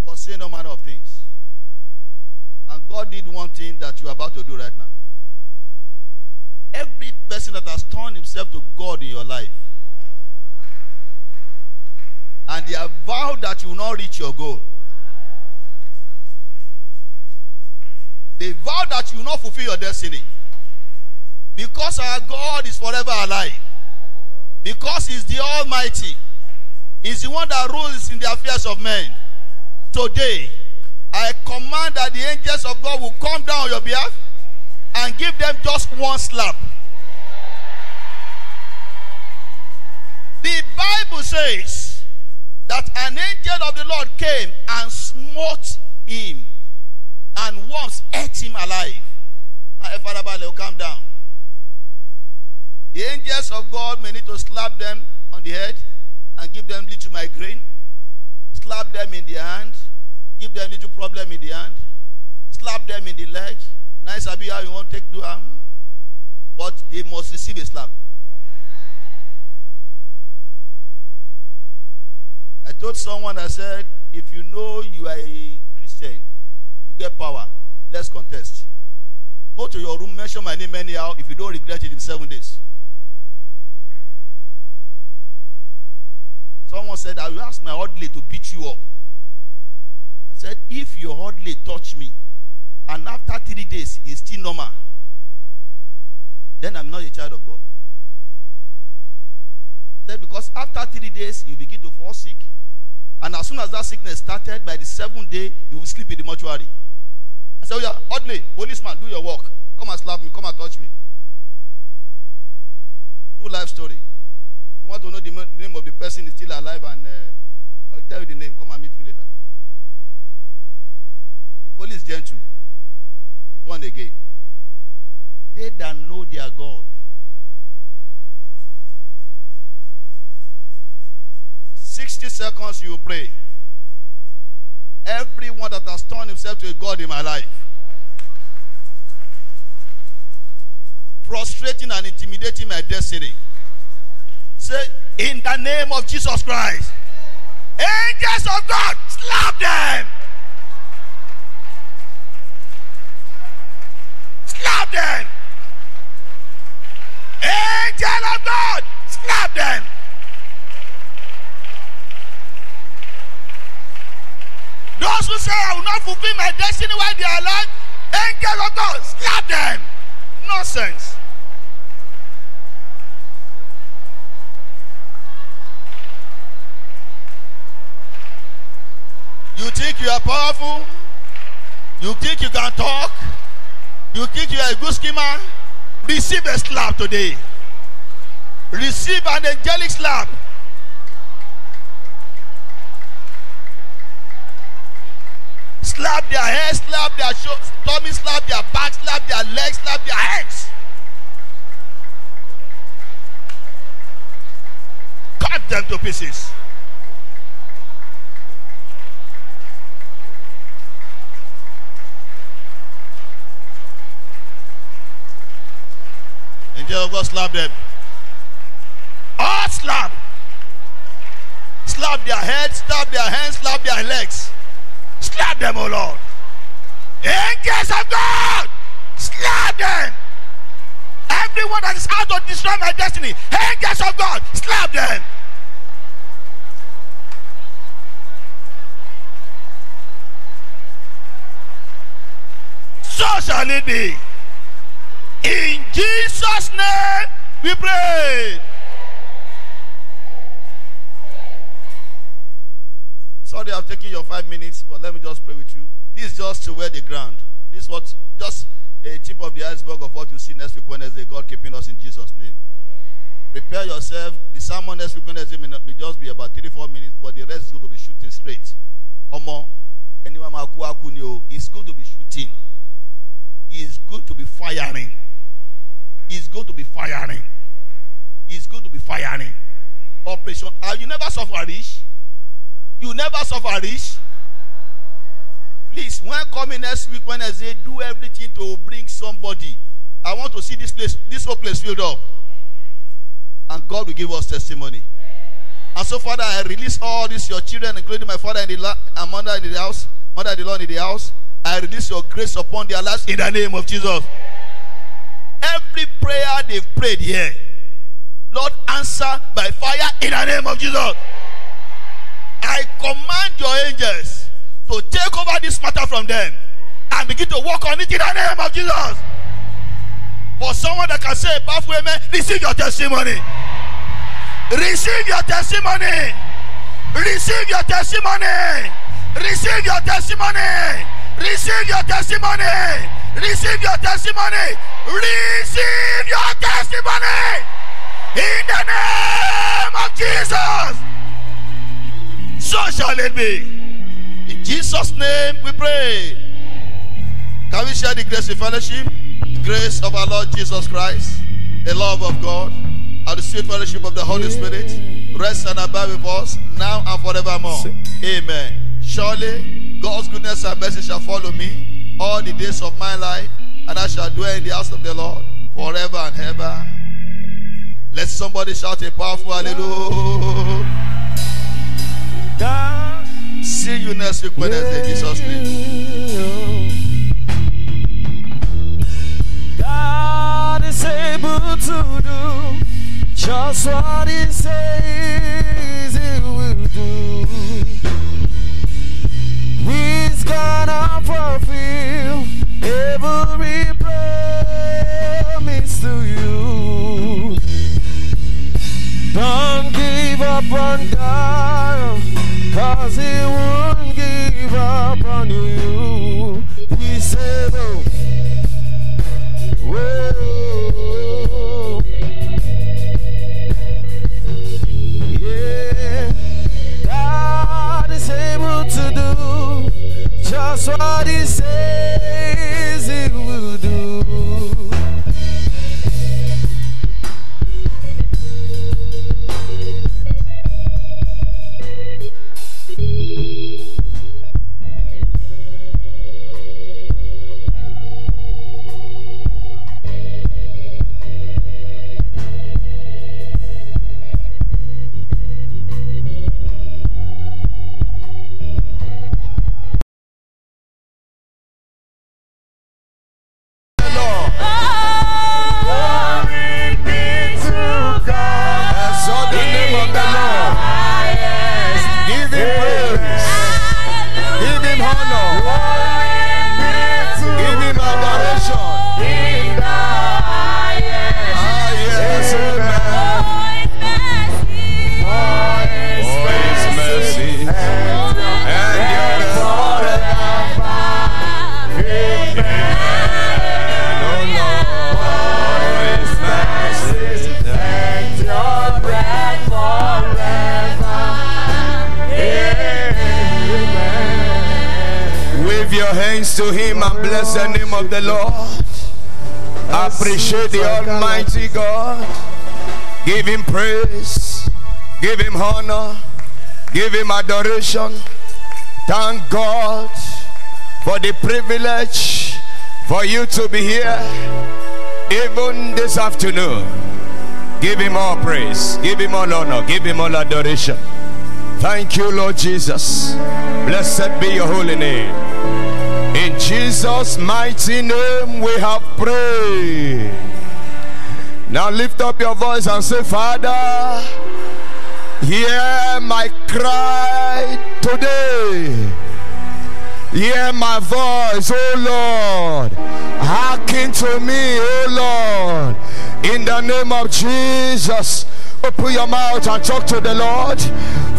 I was saying no manner of things. And God did one thing that you're about to do right now. Every person that has turned himself to God in your life, and they have vowed that you will not reach your goal. They vow that you will not fulfill your destiny. Because our God is forever alive. Because He's the Almighty. He's the one that rules in the affairs of men. Today, I command that the angels of God will come down on your behalf and give them just one slap. The Bible says that an angel of the Lord came and smote him, and worms ate him alive. Now, Father calm down. The angels of God may need to slap them on the head and give them little migraine, slap them in the hand, give them little problem in the hand, slap them in the leg. Nice, Abi, how you want to take do them? But they must receive a slap. I told someone, I said, if you know you are a Christian, you get power, let's contest. Go to your room, mention my name anyhow if you don't regret it in seven days. Someone said, I will ask my orderly to beat you up. I said, if your orderly touch me, and after three days it's still normal, then I'm not a child of God. Said, because after three days you begin to fall sick, and as soon as that sickness started, by the seventh day, you will sleep in the mortuary. I said, oh yeah, oddly, policeman, do your work. Come and slap me, come and touch me. True life story. You want to know the name of the person is still alive, and uh, I'll tell you the name. Come and meet me later. The police gentle. He born again. They that know their God. Sixty seconds you pray. Everyone that has turned himself to a God in my life. Frustrating and intimidating my destiny. Say, in the name of Jesus Christ. Angels of God, slap them. Slap them. Angel of God, slap them. Those who say I will not fulfill my destiny while they are alive, angel of God, slap them. Nonsense. You think you are powerful? You think you can talk? You think you are a good schemer? Receive a slap today. Receive an angelic slap. Slap their head, slap their shoulder, tummy, slap their back, slap their legs, slap their hands. Cut them to pieces. Angel of God slap them. All slap. Slap their heads, slap their hands, slap their legs. Slap them, oh Lord. Angels of God, slap them. Everyone that is out to destroy my destiny, angels of God, slap them. So shall it be. In Jesus' name we pray. Sorry, I've taken your five minutes, but let me just pray with you. This is just to wear the ground. This is what just a tip of the iceberg of what you see next week Wednesday. God keeping us in Jesus' name. Prepare yourself. The sermon next week Wednesday may, not, may just be about three, four minutes, but the rest is going to be shooting straight. Omo, anyone it's going to be shooting. It's going to be firing. It's going to be firing. It's going to be firing. Operation. Are you never suffer rich? You never suffer rich? Please, when coming next week, when I say do everything to bring somebody, I want to see this place, this whole place filled up. And God will give us testimony. And so, Father, I release all these your children, including my father and, the la- and mother in the house, mother in the Lord in the house. I release your grace upon their lives in the name of Jesus. Every prayer they've prayed here, Lord, answer by fire in the name of Jesus. I command your angels to take over this matter from them and begin to work on it in the name of Jesus. For someone that can say powerful amen, receive your testimony. Receive your testimony. Receive your testimony. Receive your testimony. Receive your testimony. Receive your testimony. Receive your testimony. In the name of Jesus. So shall it be. In Jesus' name we pray. Can we share the grace of fellowship? The grace of our Lord Jesus Christ, the love of God, and the sweet fellowship of the Holy Spirit rest and abide with us now and forevermore. Amen. Surely God's goodness and mercy shall follow me all the days of my life, and I shall dwell in the house of the Lord forever and ever. Let somebody shout a powerful hallelujah. See you next week, Wednesday, Jesus' name. God is able to do just what He says He will do. He's gonna fulfill every promise to you. Don't give up on God, cause He won't give up on you. He's able. Oh, whoa. Yeah, God is able to do just what He says He do. Honor. To him and bless the name of the Lord. I Appreciate the Almighty God. Give him praise. Give him honor. Give him adoration. Thank God for the privilege for you to be here even this afternoon. Give him all praise. Give him all honor. Give him all adoration. Thank you, Lord Jesus. Blessed be your holy name. Jesus' mighty name we have prayed. Now lift up your voice and say, Father, hear my cry today. Hear my voice, oh Lord. Hearken to me, oh Lord. In the name of Jesus, open your mouth and talk to the Lord.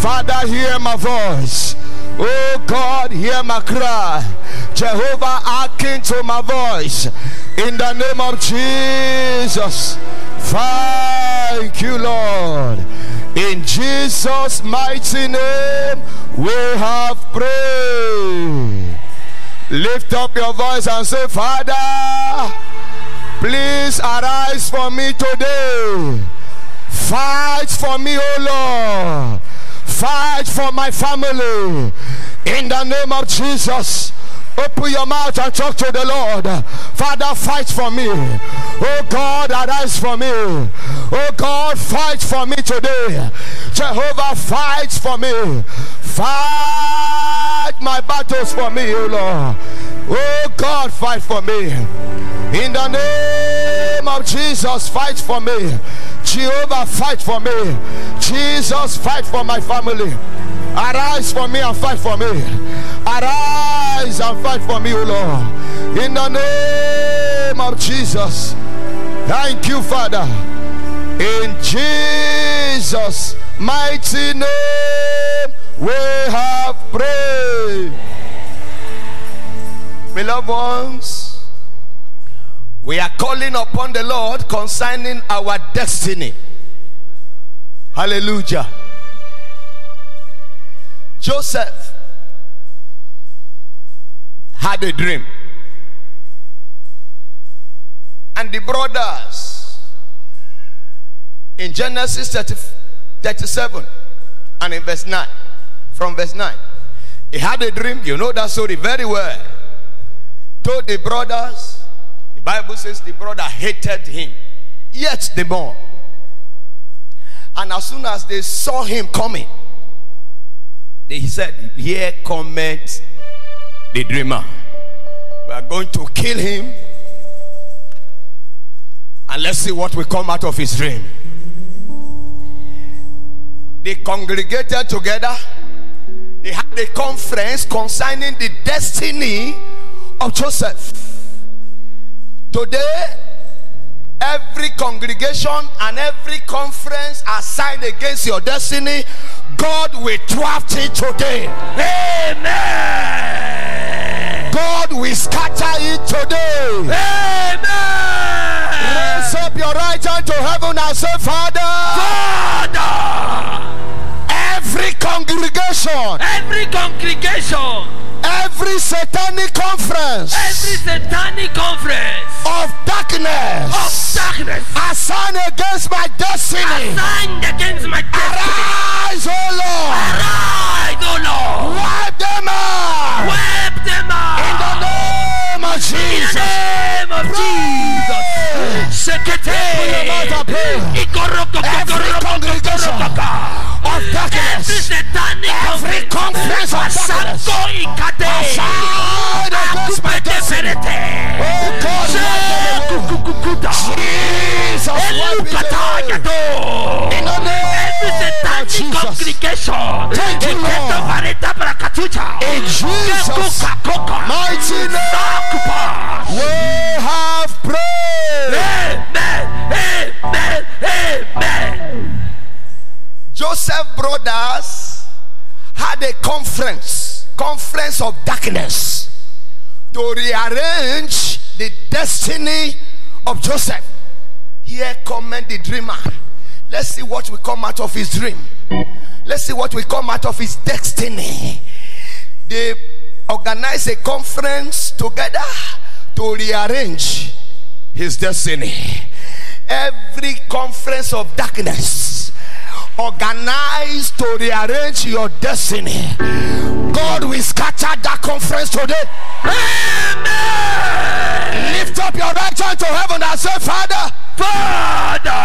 Father, hear my voice. Oh God, hear my cry. Jehovah, hearken to my voice. In the name of Jesus. Thank you, Lord. In Jesus' mighty name, we have prayed. Lift up your voice and say, Father, please arise for me today. Fight for me, O Lord. Fight for my family. In the name of Jesus. Open your mouth and talk to the Lord. Father, fight for me. Oh God, arise for me. Oh God, fight for me today. Jehovah, fight for me. Fight my battles for me, oh Lord. Oh God, fight for me. In the name of Jesus, fight for me. Jehovah, fight for me. Jesus, fight for my family. Arise for me and fight for me. Arise and fight for me, O Lord. In the name of Jesus. Thank you, Father. In Jesus' mighty name, we have prayed. Beloved ones, we are calling upon the Lord concerning our destiny. Hallelujah. Joseph had a dream. And the brothers in Genesis 30, 37 and in verse 9, from verse 9, he had a dream. You know that story very well. Told the brothers, the Bible says the brother hated him, yet the more. And as soon as they saw him coming, they said, Here comes the dreamer. We are going to kill him. And let's see what will come out of his dream. They congregated together. They had a conference concerning the destiny of Joseph. Today, every congregation and every conference assigned against your destiny, God will draft it today. Amen. God will scatter it today. Amen. Raise up your right hand to heaven and say, Father, Father, every congregation, every congregation, every satanic conference every satanic conference of darkness. Of darkness. I assigned against my destiny, signed against my destiny, arise, O Lord, arise, O Lord, wipe them out. Wipe them in the name of Jesus. In the name of Jesus. Every congregation. of darkness. Every conference of darkness. Assigned against my destiny. Oh God. Jesus, wipe it away. Elukatayato. In the Every name of satanic Jesus. congregation. Thank you, Lord. Iketo bareta brakatucha. In Jesus' mighty name, we have prayed. Amen. Amen. Amen. Joseph brothers had a conference, conference of darkness, to rearrange the destiny of Joseph. Here comment the dreamer. Let's see what will come out of his dream. Let's see what will come out of his destiny. They organize a conference together to rearrange his destiny. Every conference of darkness organized to rearrange your destiny. God will scatter that conference today. Amen. Lift up your right hand to heaven and say, Father, Father.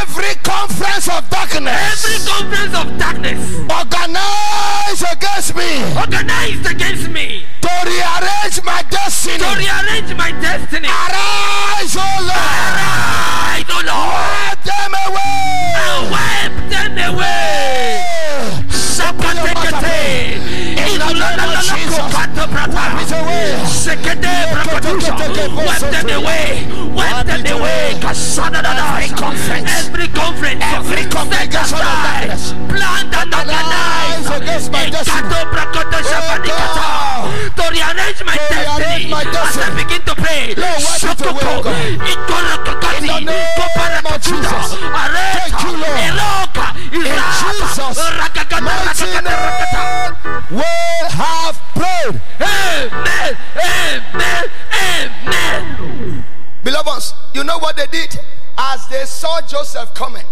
every conference of darkness Every conference of darkness organized against me organized against me to rearrange my destiny. to rearrange my destiny. Arise, O Lord. Arise, O Lord, Wipe them away. and wipe them away. Sakatekete. Ilulalalakokato brata. Sekete brakatusha. Wipe them away. Wipe them away. Kasadadada. Every conference. Every congregation of darkness. Planned and Organized against my destiny. Ikato brakato shabanikata. God. To rearrange my destiny. As I begin to pray. Wipe it away, Shokoko. God. Ikolokakati. In the name of Jesus. Thank you, Lord. Irata. Jesus' mighty name, we have prayed. Amen. Amen. Amen. Beloved ones, you know what they did? As they saw Joseph coming,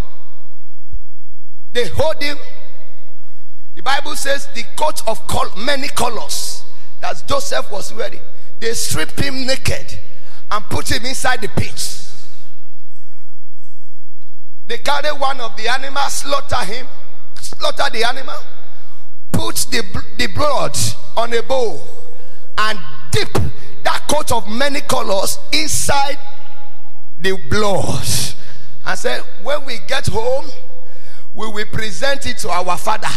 they hold him. The Bible says the coat of many colors that Joseph was wearing, they stripped him naked and put him inside the pit. They carry one of the animals, slaughter him, slaughter the animal, put the, the blood on a bowl, and dip that coat of many colors inside the blood. And said, when we get home, we will present it to our father.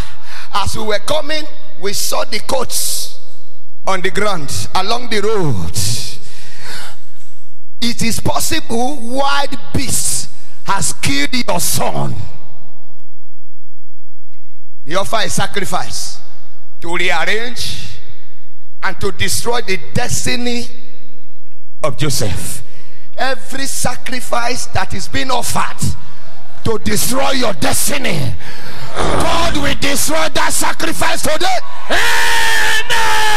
As we were coming, we saw the coats on the ground along the road. it is possible wild beasts has killed your son. They offer a sacrifice to rearrange and to destroy the destiny of Joseph. Every sacrifice that is being offered to destroy your destiny, God will destroy that sacrifice today. Amen.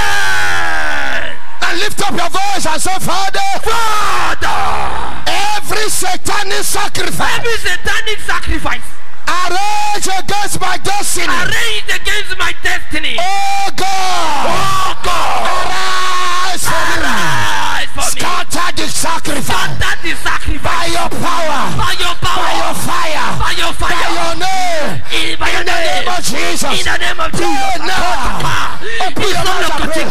And lift up your voice and say, Father, Father, every satanic sacrifice every satanic sacrifice arranged against my destiny. arranged against my destiny. Oh God, Oh God, arise for me. arise for me. Scatter the sacrifice Scatter the sacrifice. by your power, by your power. by your fire, by your by fire. your name. In by your In the name name. of Jesus. In the name of Pray Jesus. now. Open your mouth and pray.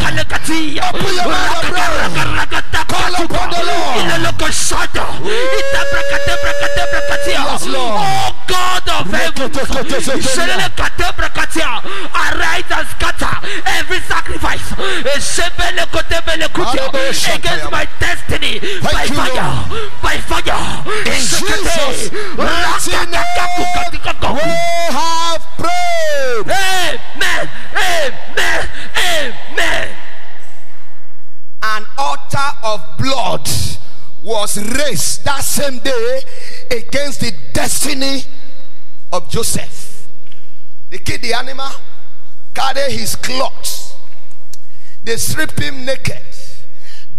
Open your mouth and pray. Call upon the Lord. Yes, Lord. Oh God of heaven, arise and scatter every sacrifice against my destiny by fire, by fire. In Jesus' mighty name, we have prayed. Amen, amen, amen. An altar of blood was raised that same day against the destiny of Joseph. They kill the animal, carry his clothes, they strip him naked,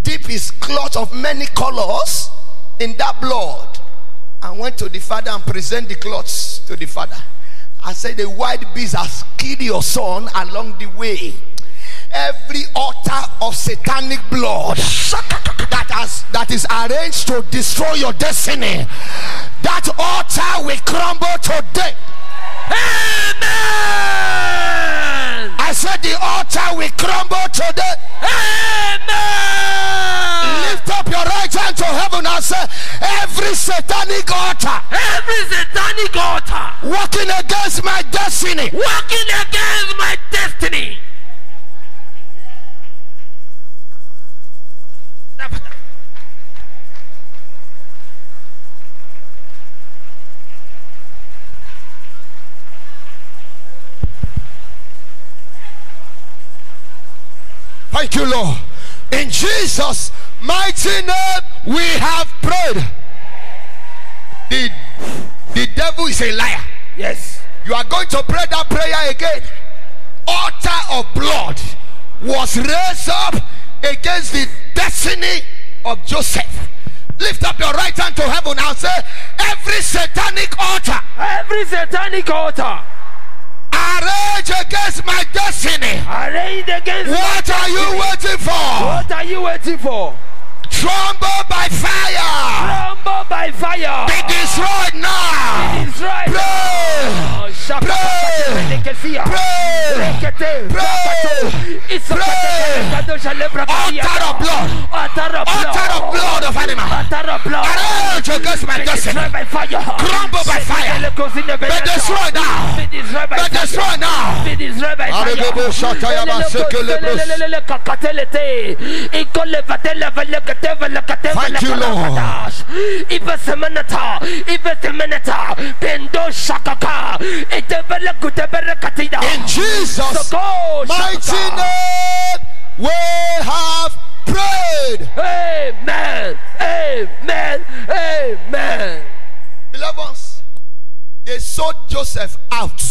dip his cloth of many colors in that blood, and went to the father and present the cloths to the father. I said, The wild beast has killed your son along the way. Every altar of satanic blood that has that is arranged to destroy your destiny, that altar will crumble today. Amen. I said the altar will crumble today. Amen. Lift up your right hand to heaven and say, every satanic altar Every satanic altar working against my destiny, working against my destiny. Thank you, Lord. In Jesus' mighty name, we have prayed. The, the devil is a liar. Yes. You are going to pray that prayer again. Altar of blood was raised up against the destiny of Joseph. Lift up your right hand to heaven and say, Every satanic altar Every satanic altar arranged against my destiny. arrayed against my What are you destiny. waiting for? What are you waiting for? Tremble by fire. Rumble by fire. Be destroyed now. Pray. Shaka Pray. Pray. Pray. Rekete. Pray. Rakato. Isokate. Pray. Rekado Shalebra Kadia. Altar of blood. Altar of blood. Of animal. Altar of blood. Arrange against my destiny. destroyed by fire. Crumble by fire. Be destroyed now. Be destroyed by Be fire. destroyed now. Be destroyed by fire. Thank you, Lord. velekadash. Ibe semeneta. Ibe semeneta. Pendo shakaka. Ite velekute berekatida. In Jesus' mighty name, we have prayed. Amen. Amen. Amen. Beloved, they sold Joseph out.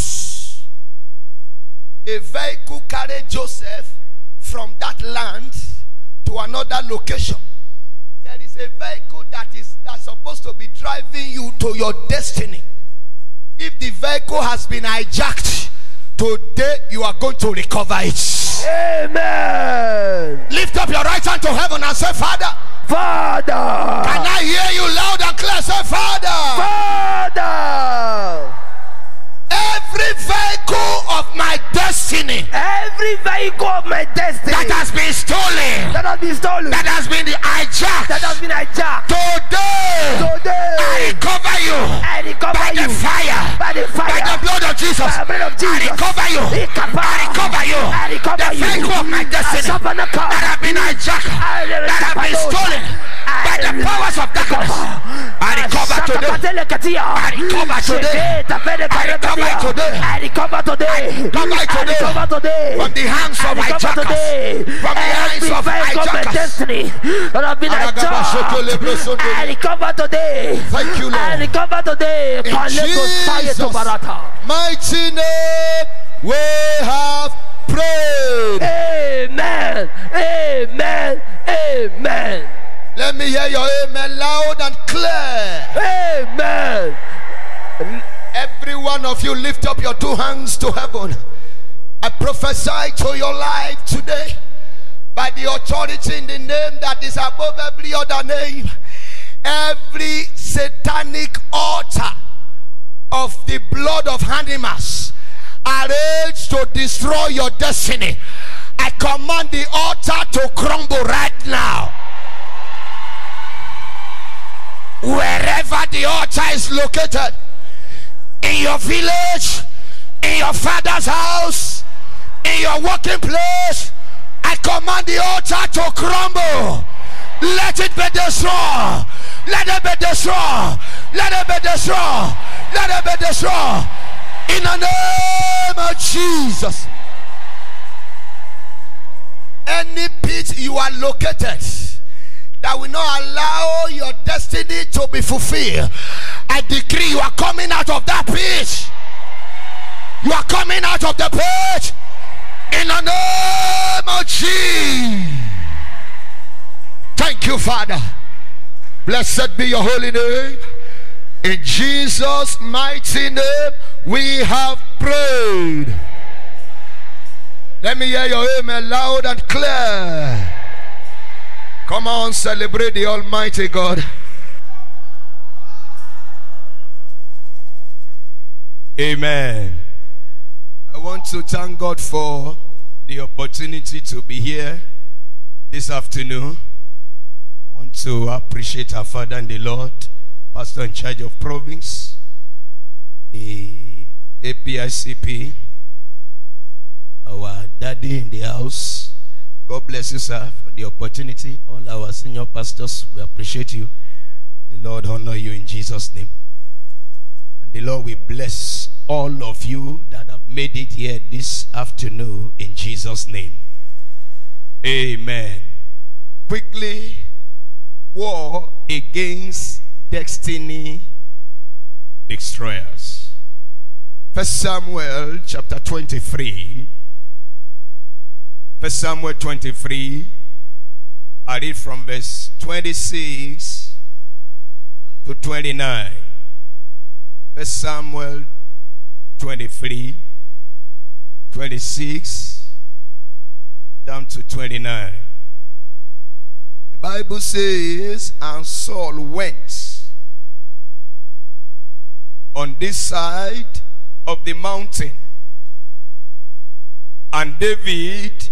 A vehicle carried Joseph from that land to another location. There is a vehicle that is that's supposed to be driving you to your destiny. If the vehicle has been hijacked, today you are going to recover it. Amen. Lift up your right hand to heaven and say, Father, Father. can I hear you loud and clear? Say, Father. Father. Every vehicle of my destiny Every vehicle of my destiny that has been stolen, that has been stolen, that has been hijacked, that has been hijacked, today I recover you I recover by the fire, by the by the blood of Jesus. by the blood of I recover you. Ikapa. I recover you. I recover The you. vehicle of my destiny that have been hijacked, that have been recover stolen by the powers of darkness. I recover today. I recover today. I recover today. I recover today. recover today. I recover today. From the hands of I hijackers. today. From the hands of government hijackers. destiny that have been I recover today. Thank you, Lord. I recover today. In Jesus' mighty name, we have prayed. Amen. Amen. Amen. Let me hear your amen loud and clear. Amen. Every one of you lift up your two hands to heaven. I prophesy to your life today by the authority in the name that is above every other name. Every satanic altar of the blood of animals arranged to destroy your destiny. I command the altar to crumble right now. Wherever the altar is located, in your village, in your father's house, in your working place, I command the altar to crumble. Let it be destroyed. Let it be destroyed. Let it be destroyed. Let it be destroyed. In the name of Jesus. Any pit you are located that will not allow your destiny to be fulfilled. I decree you are coming out of that pit. You are coming out of the pit in the name of Jesus. Thank you, Father. Blessed be your holy name. In Jesus' mighty name, we have prayed. Let me hear your amen loud and clear. Come on, celebrate the Almighty God. Amen. I want to thank God for the opportunity to be here this afternoon. I want to appreciate our Father and the Lord, Pastor in charge of province, the APICP, our daddy in the house. God bless you, sir, for the opportunity. All our senior pastors, we appreciate you. The Lord honor you in Jesus' name. And the Lord will bless all of you that have made it here this afternoon in Jesus' name. Amen. Quickly, war against destiny destroyers. First Samuel chapter 23. First Samuel 23. I read from verse 26 to 29. First Samuel 23, 26, down to 29. The Bible says, and Saul went on this side of the mountain, and David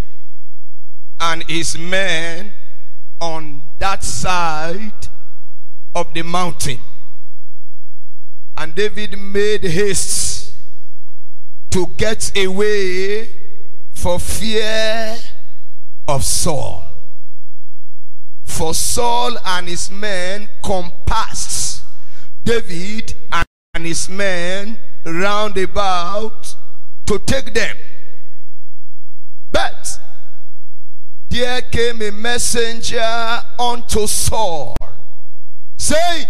and his men on that side of the mountain. And David made haste to get away for fear of Saul. For Saul and his men compassed David and his men round about to take them. But there came a messenger unto Saul, saying,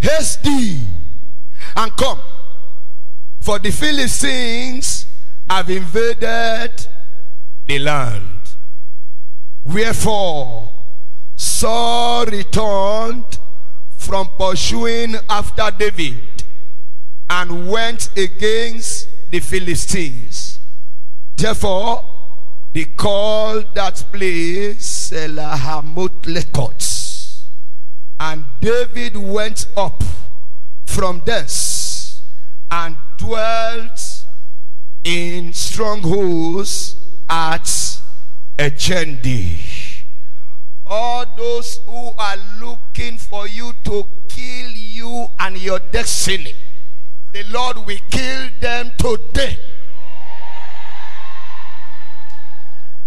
Haste thee and come, for the Philistines have invaded the land. Wherefore Saul returned from pursuing after David and went against the Philistines. Therefore, they called that place Selahammahlekoth. And David went up from thence and dwelt in strongholds at Engedi. All those who are looking for you to kill you and your destiny, the Lord will kill them today.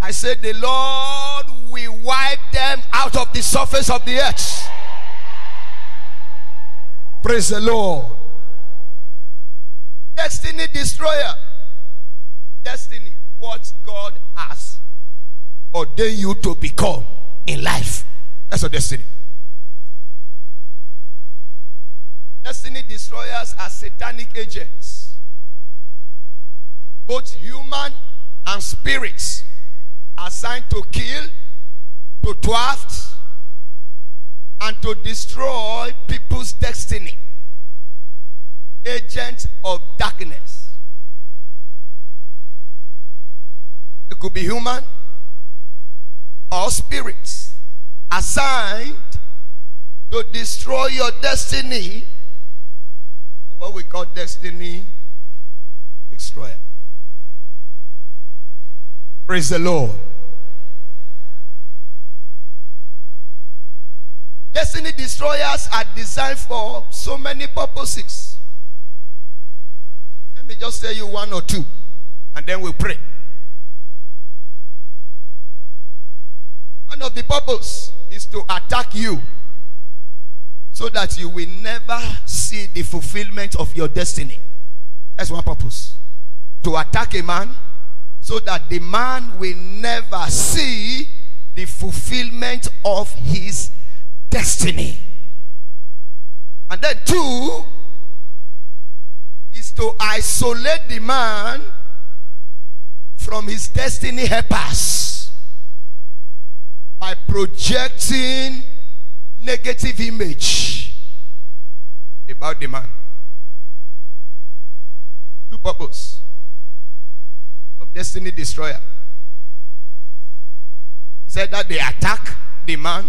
I said, The Lord will wipe them out of the surface of the earth. Praise the Lord. Destiny destroyer. Destiny, what God has ordained you to become in life. That's your destiny. Destiny destroyers are satanic agents, both human and spirits, assigned to kill, to thwart, and to destroy people's destiny. Agents of darkness. It could be human or spirits assigned to destroy your destiny. What we call destiny destroyer. Praise the Lord. Destiny destroyers are designed for so many purposes. Let me just tell you one or two, and then we'll pray. One of the purpose is to attack you so that you will never see the fulfillment of your destiny. That's one purpose. To attack a man so that the man will never see the fulfillment of his destiny. And then two is to isolate the man from his destiny helpers by projecting negative image about the man. Two purpose of destiny destroyer. He said that they attack the man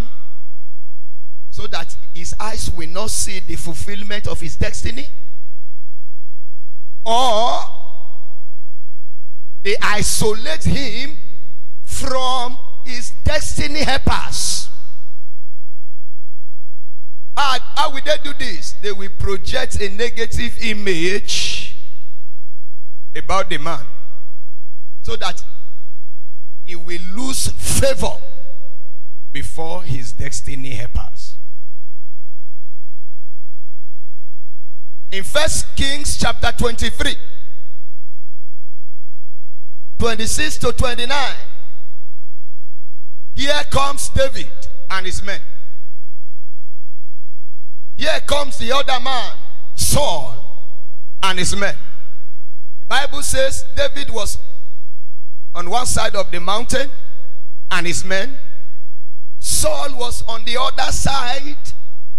so that his eyes will not see the fulfillment of his destiny? Or they isolate him from his destiny helpers? How, how will they do this? They will project a negative image about the man so that he will lose favor before his destiny helpers in first kings chapter 23 26 to 29 here comes david and his men. Here comes the other man saul and his men. The bible says david was on one side of the mountain and his men. Saul was on the other side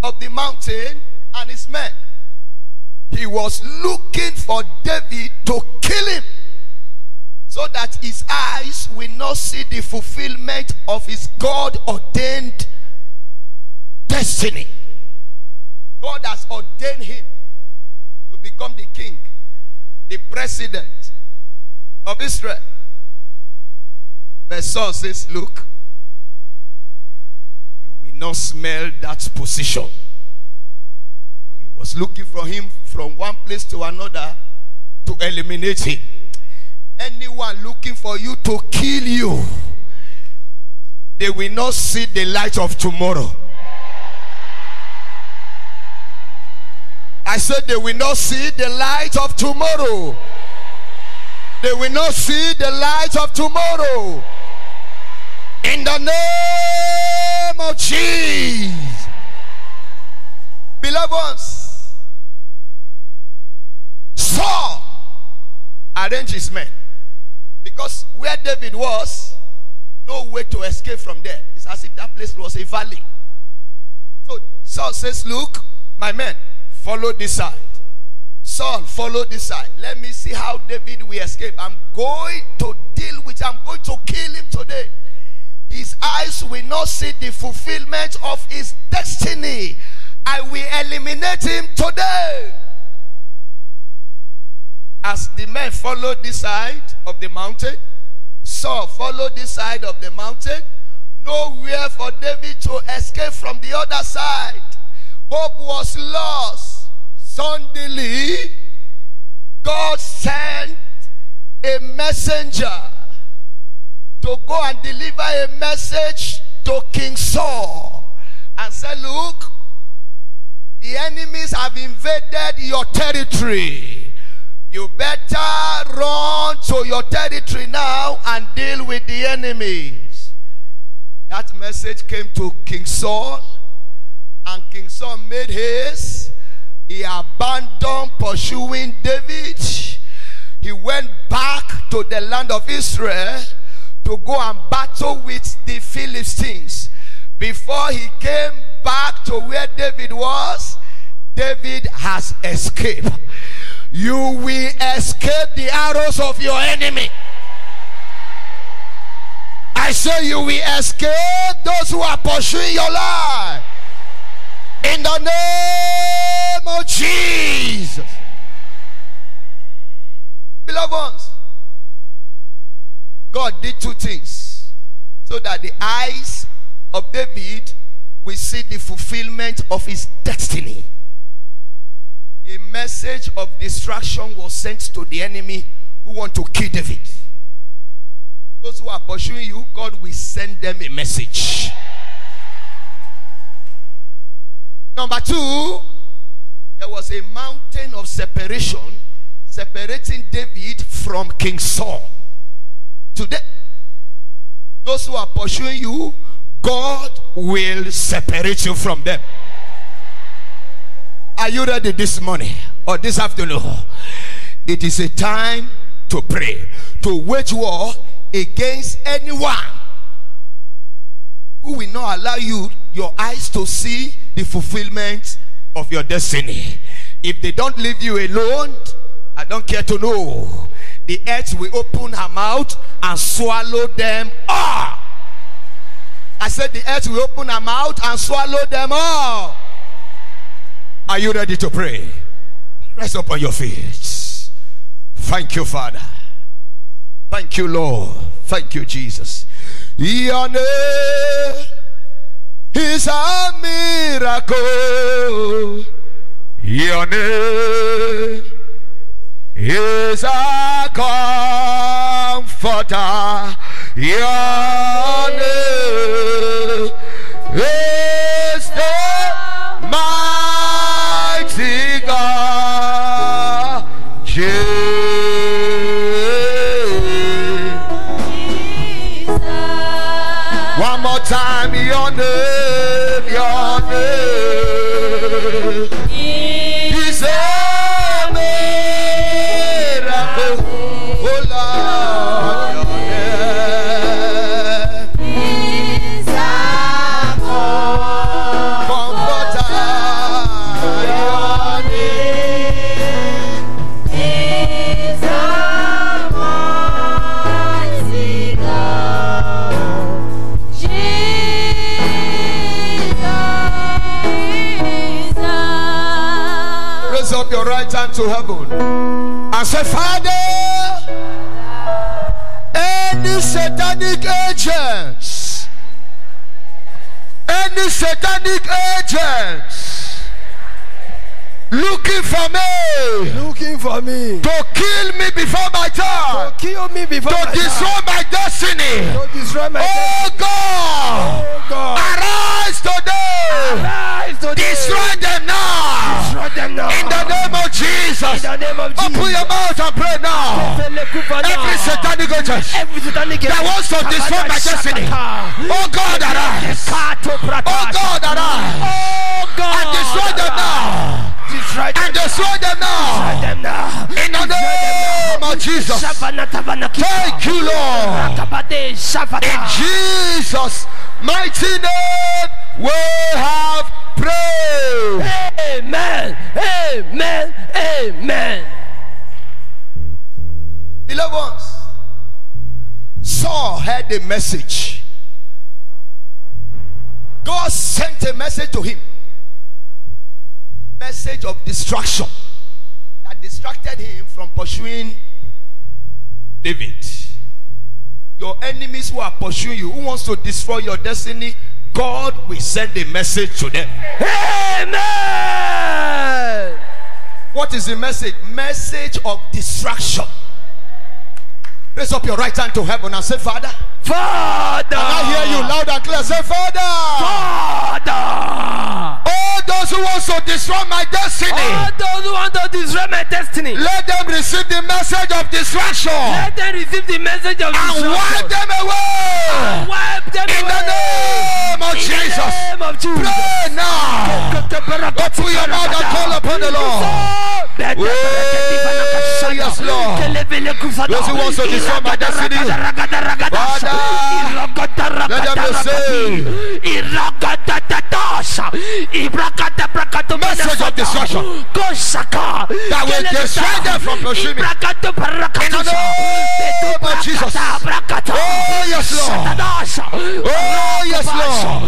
of the mountain and his men he was looking for David to kill him so that his eyes will not see the fulfillment of his God ordained destiny. God has ordained him to become the king, the president of Israel. Verse says, Look, you will not smell that position was looking for him from one place to another to eliminate him. Anyone looking for you to kill you, they will not see the light of tomorrow. I said they will not see the light of tomorrow. They will not see the light of tomorrow. In the name of Jesus. Beloved ones, Saul arranged his men. Because where David was, no way to escape from there. It's as if that place was a valley. So Saul says, Look, my men, follow this side. Saul, follow this side. Let me see how David will escape. I'm going to deal with, I'm going to kill him today. His eyes will not see the fulfillment of his destiny. I will eliminate him today. As the men followed this side of the mountain, Saul followed this side of the mountain. Nowhere for David to escape from the other side. Hope was lost. Suddenly, God sent a messenger to go and deliver a message to King Saul and said, Look, the enemies have invaded your territory. You better run to your territory now and deal with the enemies. That message came to King Saul, and King Saul made haste. He abandoned pursuing David. He went back to the land of Israel to go and battle with the Philistines. Before he came back to where David was, David has escaped. You will escape the arrows of your enemy. I say you will escape those who are pursuing your life. In the name of Jesus. Beloved ones, God did two things so that the eyes of David will see the fulfillment of his destiny. A message of destruction was sent to the enemy who want to kill David. Those who are pursuing you, God will send them a message. Number two, there was a mountain of separation separating David from King Saul. Today, those who are pursuing you, God will separate you from them. Are you ready this morning or this afternoon? It is a time to pray, to wage war against anyone who will not allow you your eyes to see the fulfillment of your destiny. If they don't leave you alone, I don't care to know. The earth will open her mouth and swallow them all. I said the earth will open her mouth and swallow them all. Are you ready to pray? Rise up on your feet. Thank you, Father. Thank you, Lord. Thank you, Jesus. Your name is a miracle. Your name is a comforter. Your name is the mighty God. Jesus. One more time, your name, your name is a miracle. Oh Lord, any satanic agents looking for me Looking for me. to kill me before my time, to Kill me before to my destroy time. my destiny. To destroy my Oh God, Oh God. arise today, Arise today. destroy them now. Destroy them now. In the name of Jesus. Name of Open your mouth and pray now. Every satanic agent that wants to destroy my destiny. Oh God, arise. Oh God, arise. Oh God. And destroy them now. And destroy them now. In the name of Jesus. Thank you, Lord. In Jesus' mighty name, we have prayed. Amen. Amen. Amen. Beloved ones, Saul heard a message. God sent a message to him. Message of destruction that distracted him from pursuing David. Your enemies who are pursuing you, who wants to destroy your destiny, God will send a message to them. Amen. What is the message? Message of distraction. Raise up your right hand to heaven and say, Father. Father. I hear you loud and clear. Say, Father. Father. All those who want to destroy my destiny, All those who want to destroy my destiny. let them receive the message of destruction Let them receive the message of and wipe them away. Wipe them In the away. name of In the Jesus. name of Jesus. Pray now. Open your mouth and call upon the Lord. Yes, Lord. Those who want to destroy my destiny, Father, let them be saved. Message of destruction that will destroy them from pursuing me. In the name of Jesus. Oh, yes, Lord. Oh, yes, Lord.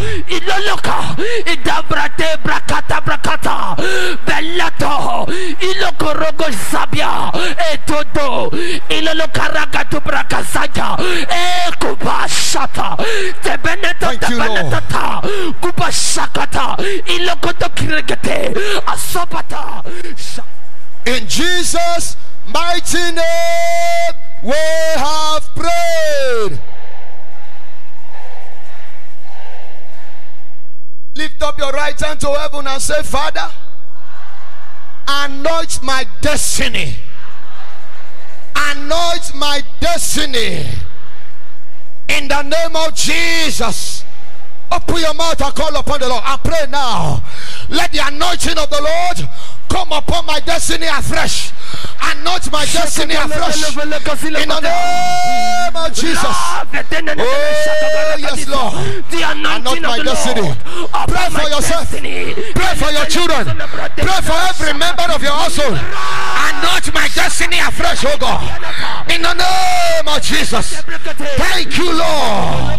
Idabrate brakata brakata, bellato, ilokorogo sabia, etodo, ragatu brakasaya, ekubashata, eh, you, Lord. tebenetata, kubashakata, ilokoto kiregete, asopata, In Jesus' mighty name, we have prayed. Lift up your right hand to heaven and say, Father, anoint my destiny. Anoint my destiny. In the name of Jesus. Open your mouth and call upon the Lord. I pray now. Let the anointing of the Lord destiny afresh. Anoint my destiny afresh. In the name of Jesus. Oh, yes, Lord. The anointing my destiny. Pray for yourself. Pray for your children. Pray for every member of your household. Anoint my destiny afresh, oh God. In the name of Jesus. Thank you, Lord.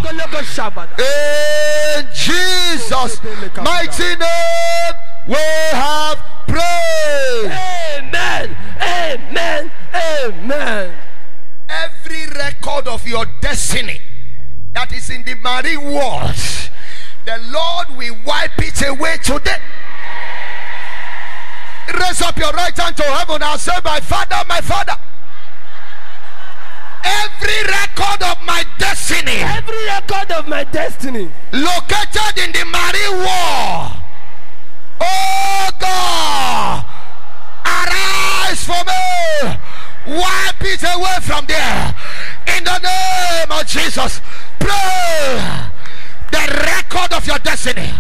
In Jesus' mighty name, we have prayed. Amen. Amen. Amen. Every record of your destiny that is in the marine world, the Lord will wipe it away today. Raise up your right hand to heaven and say, My Father, my Father. Every record of my destiny Every record of my destiny located in the marine world. Oh God, arise for me. Wipe it away from there. In the name of Jesus, pray the record of your destiny.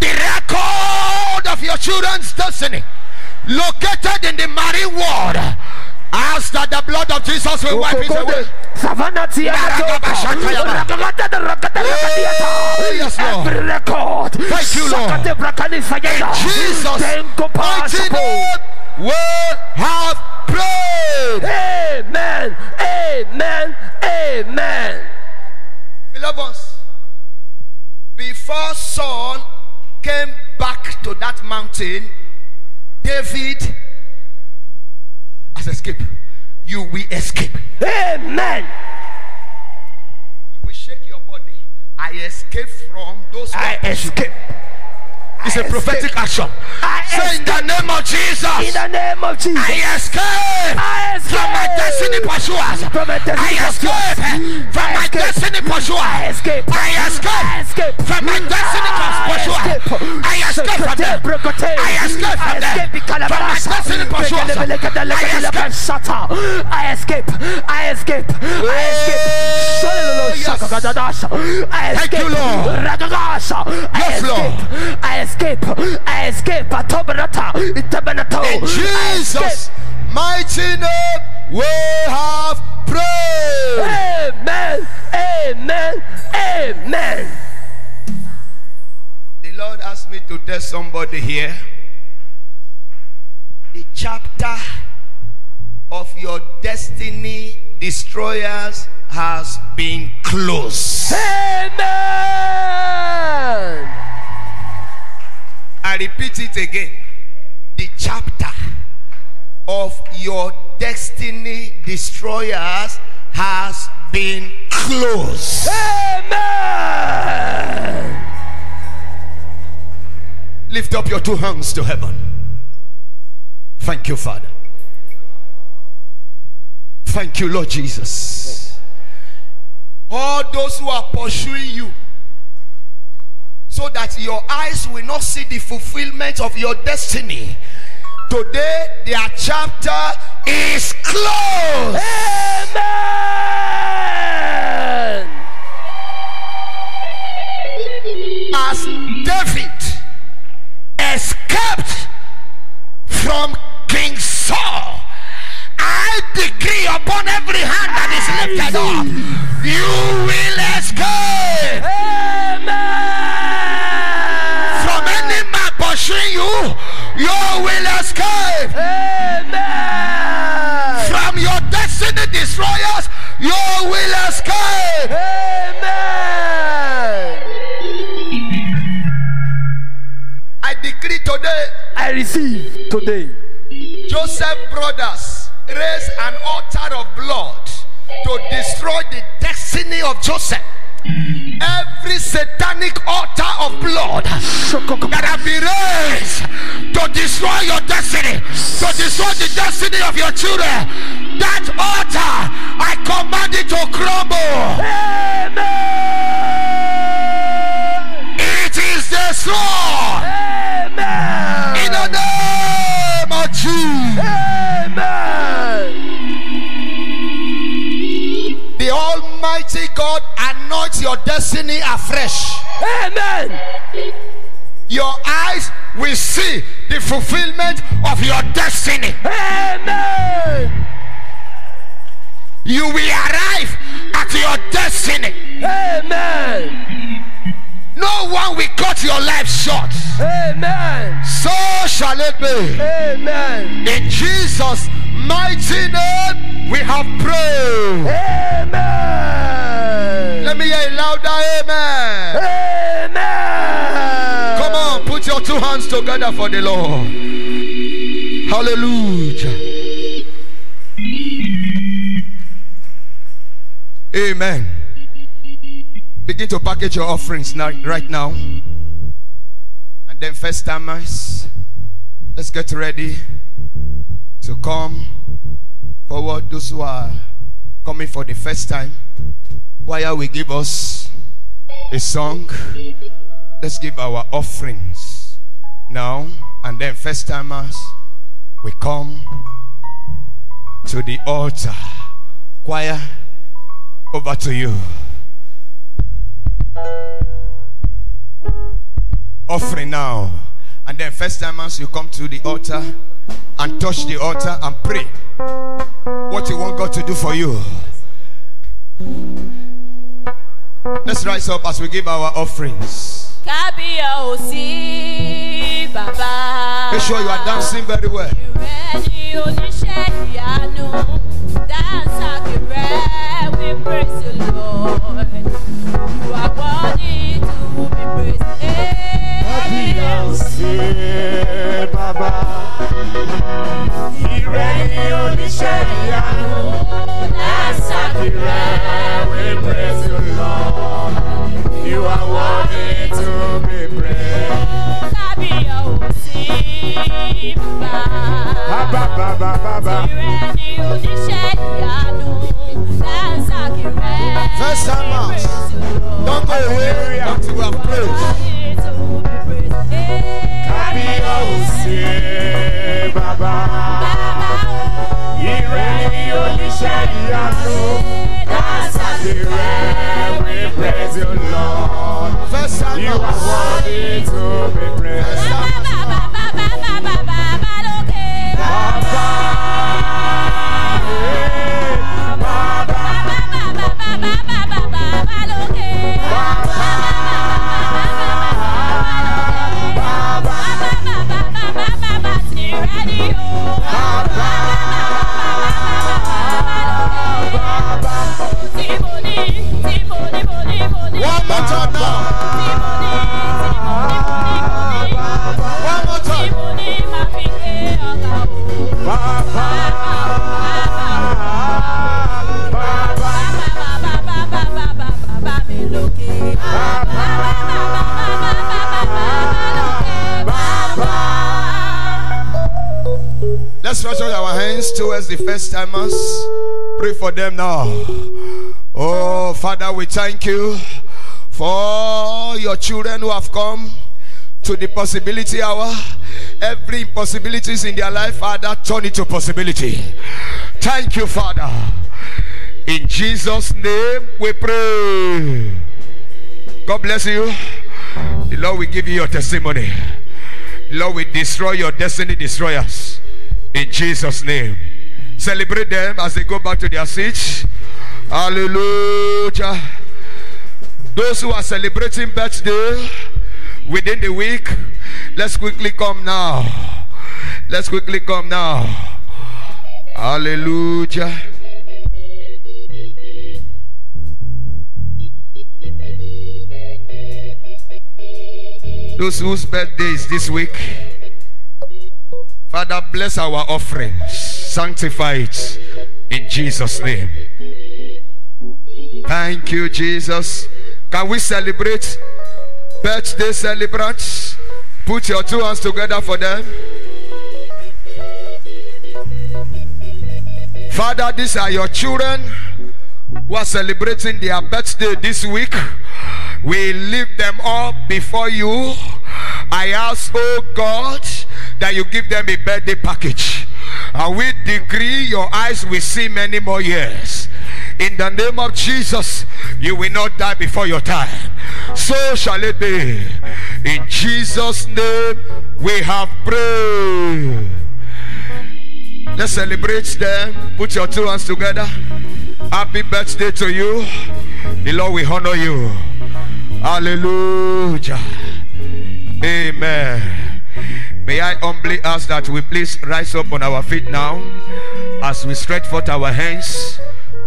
The record of your children's destiny located in the marine world. Ask that the blood of Jesus will wipe it away. Oh, yes, Lord. Every record. Thank you, Lord. Sakate brakani sayenda. Jesus' mighty name, we have prayed. Amen. Amen. Amen. Beloved before Saul came back to that mountain, David has escaped. You will escape. Amen. You will shake your body. I escape from those I are pursuing. It's I a prophetic action. I Say in the name of Jesus. In the name of Jesus. I escape I escape from my destiny pursuers. From my destiny I escape from my destiny pursuers. I escape. I escape from my destiny I pursuers. I escape from them. I escape from I them. escape. From my destiny pursuers. I escape. I escape. I escape. I escape. Shololo yes. shakagadadasha. Thank you, Lord. Yes, Lord. I escape. I escape. Atobarata. Itabanato. In I Jesus' mighty name, we have prayed. Amen. Amen. Amen. The Lord asked me to tell somebody here the chapter of your destiny destroyers has been closed. Amen. I repeat it again. The chapter of your destiny destroyers has been closed. Amen. Lift up your two hands to heaven. Thank you, Father. Thank you, Lord Jesus. All those who are pursuing you, so that your eyes will not see the fulfillment of your destiny. Today, their chapter is closed. Amen. The destiny of your children, that altar, I command it to crumble. It shall it be. Amen. In Jesus' mighty name, we have prayed. Amen. Let me hear a louder amen. Amen. Come on, put your two hands together for the Lord. Hallelujah. Amen. Begin to package your offerings now, right now. And then, first timers, get ready to come forward. Those who are coming for the first time, choir will give us a song. Let's give our offerings now. And then, first timers, we come to the altar. Choir, over to you. Offering now. And then, first timers, you come to the altar and touch the altar and pray what you want God to do for you. Let's rise up as we give our offerings. Make sure you are dancing very well. Ìrẹ́ ni oníṣẹ́ ìyanu, dáńsàkìrẹ́, we praise you Lord. You are worthy to be praised. First time out. Don't go away until we have prayed. You are worthy to be praised. Pray for them now. Oh, Father, we thank you for your children who have come to the possibility hour. Every impossibilities in their life, Father, turn it to possibility. Thank you, Father. In Jesus' name we pray. God bless you. The Lord will give you your testimony. The Lord will destroy your destiny destroyers. In Jesus' name. Celebrate them as they go back to their seats. Hallelujah. Those who are celebrating birthday within the week, let's quickly come now. Let's quickly come now. Hallelujah. Those whose birthday is this week, Father, bless our offerings, sanctify it in Jesus' name. Thank you, Jesus. Can we celebrate birthday celebrants? Put your two hands together for them. Father, these are your children who are celebrating their birthday this week. We lift them up before you. I ask, oh God, that you give them a birthday package. And we decree your eyes will see many more years. In the name of Jesus, you will not die before your time. So shall it be. In Jesus' name, we have prayed. Let's celebrate them. Put your two hands together. Happy birthday to you. The Lord will honor you. Hallelujah. Amen. May I humbly ask that we please rise up on our feet now as we stretch forth our hands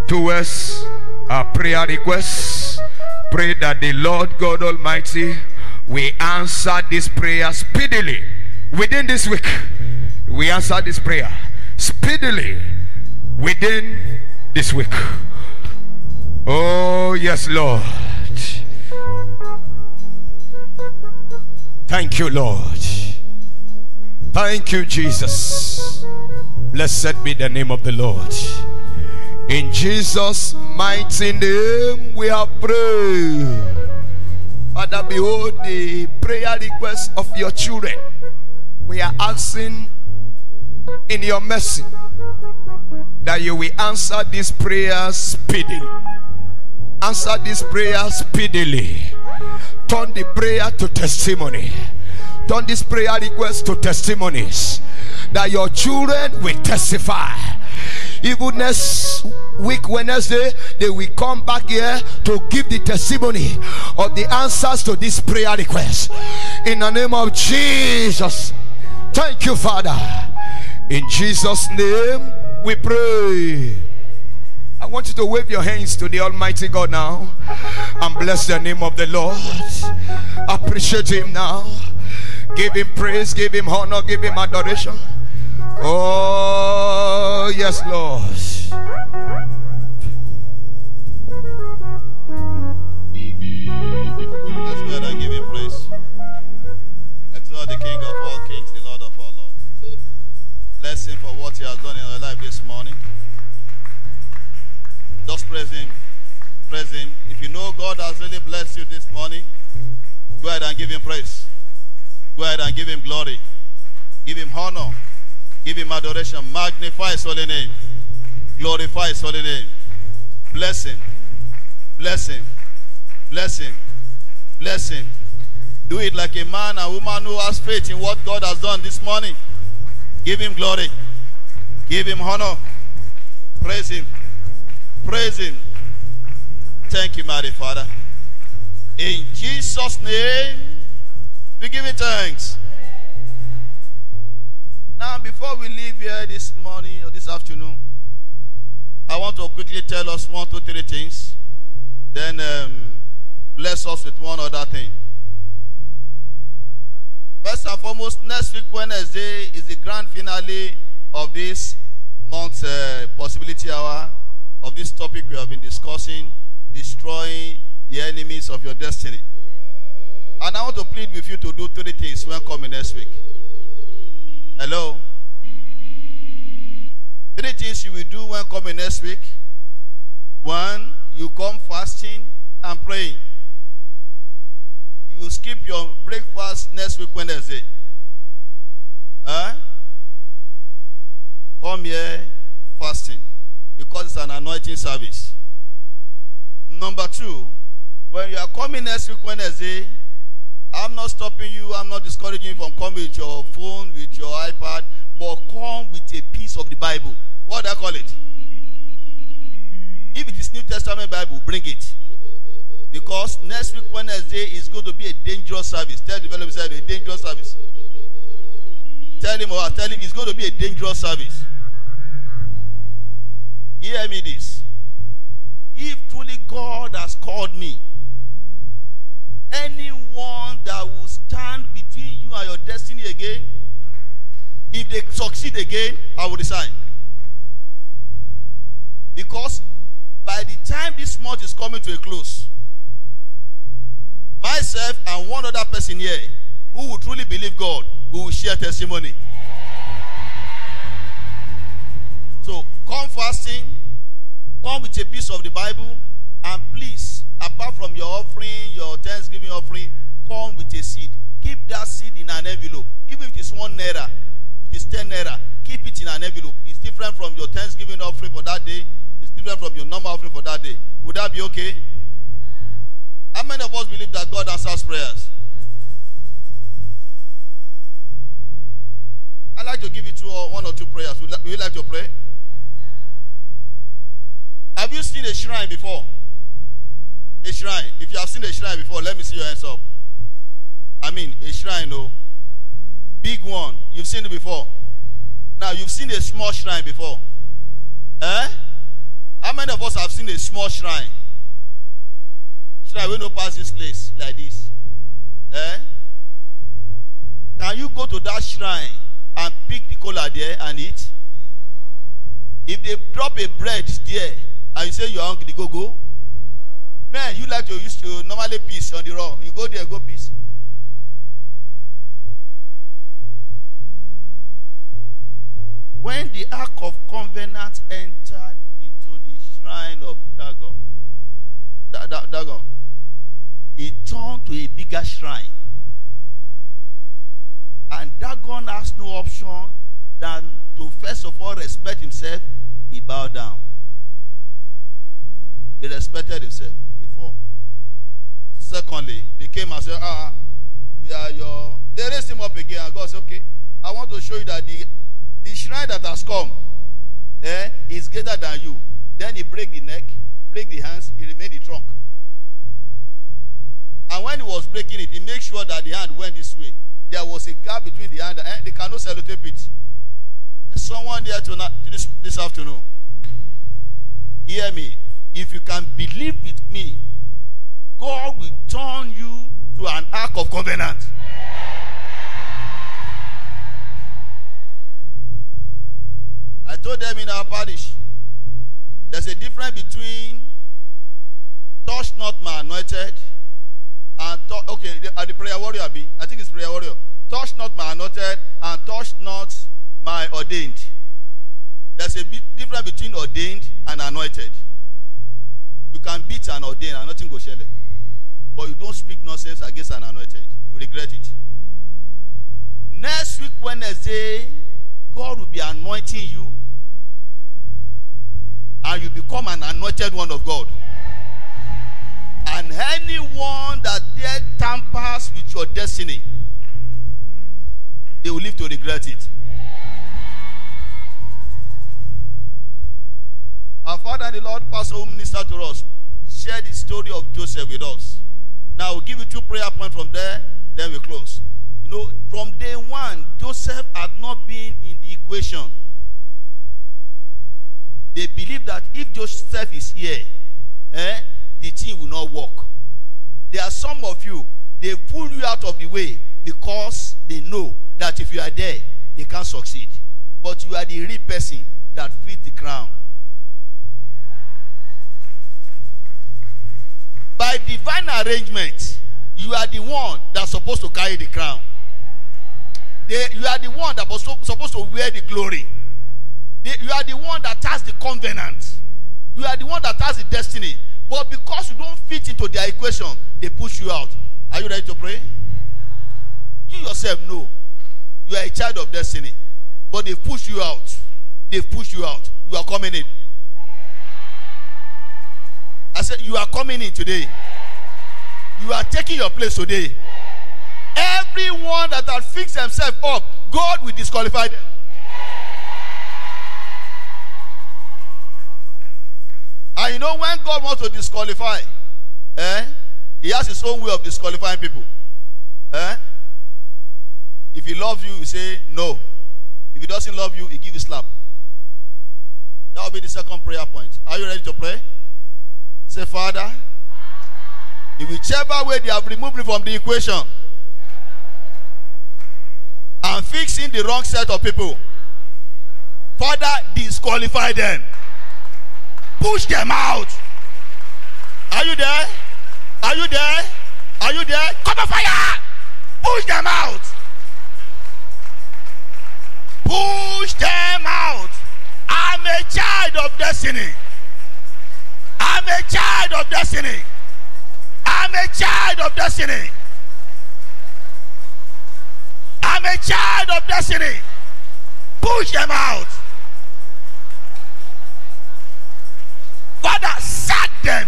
towards our prayer requests. Pray that the Lord God Almighty we answer this prayer speedily within this week. We answer this prayer speedily within this week. Oh, yes, Lord. Thank you, Lord. Thank you, Jesus. Blessed be the name of the Lord. In Jesus' mighty name, we have prayed. Father, behold the prayer request of your children. We are asking in your mercy that you will answer this prayer speedily. Answer this prayer speedily. Turn the prayer to testimony. Turn this prayer request to testimonies. That your children will testify. Even next week, Wednesday, they will come back here to give the testimony of the answers to this prayer request. In the name of Jesus. Thank you, Father. In Jesus' name, we pray. I want you to wave your hands to the Almighty God now and bless the name of the Lord. Appreciate Him now. Give Him praise, give Him honor, give Him adoration. Oh, yes, Lord. Let's go ahead and give him praise. Exalt the King of all kings, the Lord of all lords. Bless him for what he has done in our life this morning. Just praise him. Praise him. If you know God has really blessed you this morning, go ahead and give him praise. Go ahead and give him glory. Give him honor. Give him adoration. Magnify his holy name. Glorify his holy name. Bless him. Bless him. Bless him. Bless him. Do it like a man and woman who has faith in what God has done this morning. Give him glory. Give him honor. Praise him. Praise him. Thank you, mighty Father. In Jesus' name, we give him thanks. Now, before we leave here this morning or this afternoon, I want to quickly tell us one, two, three things. Then um, bless us with one other thing. First and foremost, next week Wednesday is the grand finale of this month's uh, possibility hour of this topic we have been discussing, destroying the enemies of your destiny. And I want to plead with you to do three things when coming next week. Hello? Three things you will do when coming next week. One, you come fasting and praying. You skip your breakfast next week Wednesday. Huh? Come here fasting because it's an anointing service. Number two, when you are coming next week Wednesday, I'm not stopping you, I'm not discouraging you from coming with your phone, with your iPad, but come with a piece of the Bible. What do I call it? If it is New Testament Bible, bring it. Because next week Wednesday is going to be a dangerous service. Tell the beside a dangerous service. Tell him or tell him it's going to be a dangerous service. Hear me this. If truly God has called me, anyone that will stand between you and your destiny again, if they succeed again, I will resign. Because by the time this month is coming to a close, myself and one other person here who will truly believe God, who will share testimony. So come fasting, come with a piece of the Bible, and please, apart from your offering, your Thanksgiving offering, come with a seed. Keep that seed in an envelope. Even if it is one naira, if it is ten naira, keep it in an envelope. It's different from your Thanksgiving offering for that day. It's different from your normal offering for that day. Would that be okay? How many of us believe that God answers prayers? I'd like to give you two or one or two prayers. Would you like to pray? Have you seen a shrine before? A shrine. If you have seen a shrine before, let me see your hands up. I mean, a shrine, no. Big one. You've seen it before. Now, you've seen a small shrine before. Eh? How many of us have seen a small shrine? Shrine we no pass this place like this. Eh? Can you go to that shrine and pick the cola there and eat? If they drop a bread there and you say you're hungry, go go. Man, you like to use to normally peace on the raw. You go there, go peace. When the Ark of Covenant entered into the shrine of Dagon, Da- Da- Dagon, it turned to a bigger shrine. And Dagon has no option than to first of all respect himself, he bowed down. He respected himself Secondly, they came and said, Ah, we are your. They raised him up again, and God said, Okay, I want to show you that the, the shrine that has come eh, is greater than you. Then he break the neck, break the hands, he remained the trunk. And when he was breaking it, he made sure that the hand went this way. There was a gap between the hand and eh, they cannot sellotape it. There's someone there tonight, this, this afternoon. Hear me. If you can believe with me, God will turn you to an ark of covenant. I told them in our parish, there's a difference between touch not my anointed and tou- okay, the, uh, the prayer warrior be. I think it's prayer warrior. Touch not my anointed and touch not my ordained. There's a bit difference between ordained and anointed. You can beat an ordained and nothing go shele. But you don't speak nonsense against an anointed. You regret it. Next week, Wednesday, God will be anointing you. And you become an anointed one of God. And anyone that dare tampers with your destiny, they will live to regret it. Our Father the Lord, Pastor who ministered to us, shared the story of Joseph with us. Now, we'll give you two prayer points from there, then we close. You know, from day one, Joseph had not been in the equation. They believe that if Joseph is here, eh, the thing will not work. There are some of you, they pull you out of the way because they know that if you are there, they can't succeed. But you are the real person that fits the crown. By divine arrangement, you are the one that's supposed to carry the crown. They, you are the one that was supposed to wear the glory. They- you are the one that has the covenant. You are the one that has the destiny. But because you don't fit into their equation, they push you out. Are you ready to pray? You yourself know you are a child of destiny, but they push you out. They push you out. You are coming in. I said, You are coming in today. You are taking your place today. Everyone that has fixed themselves up, God will disqualify them. And you know when God wants to disqualify, eh? He has his own way of disqualifying people. Eh? If he loves you, he say no. If he doesn't love you, he give you slap. That will be the second prayer point. Are you ready to pray? Say, Father, in whichever way they have removed me from the equation and fixing the wrong set of people, Father, disqualify them. Push them out. Are you there? Are you there? Are you there? Come on, fire! Push them out. Push them out. I'm a child of destiny. I'm a child of destiny. I'm a child of destiny. I'm a child of destiny. Push them out. Father, sack them.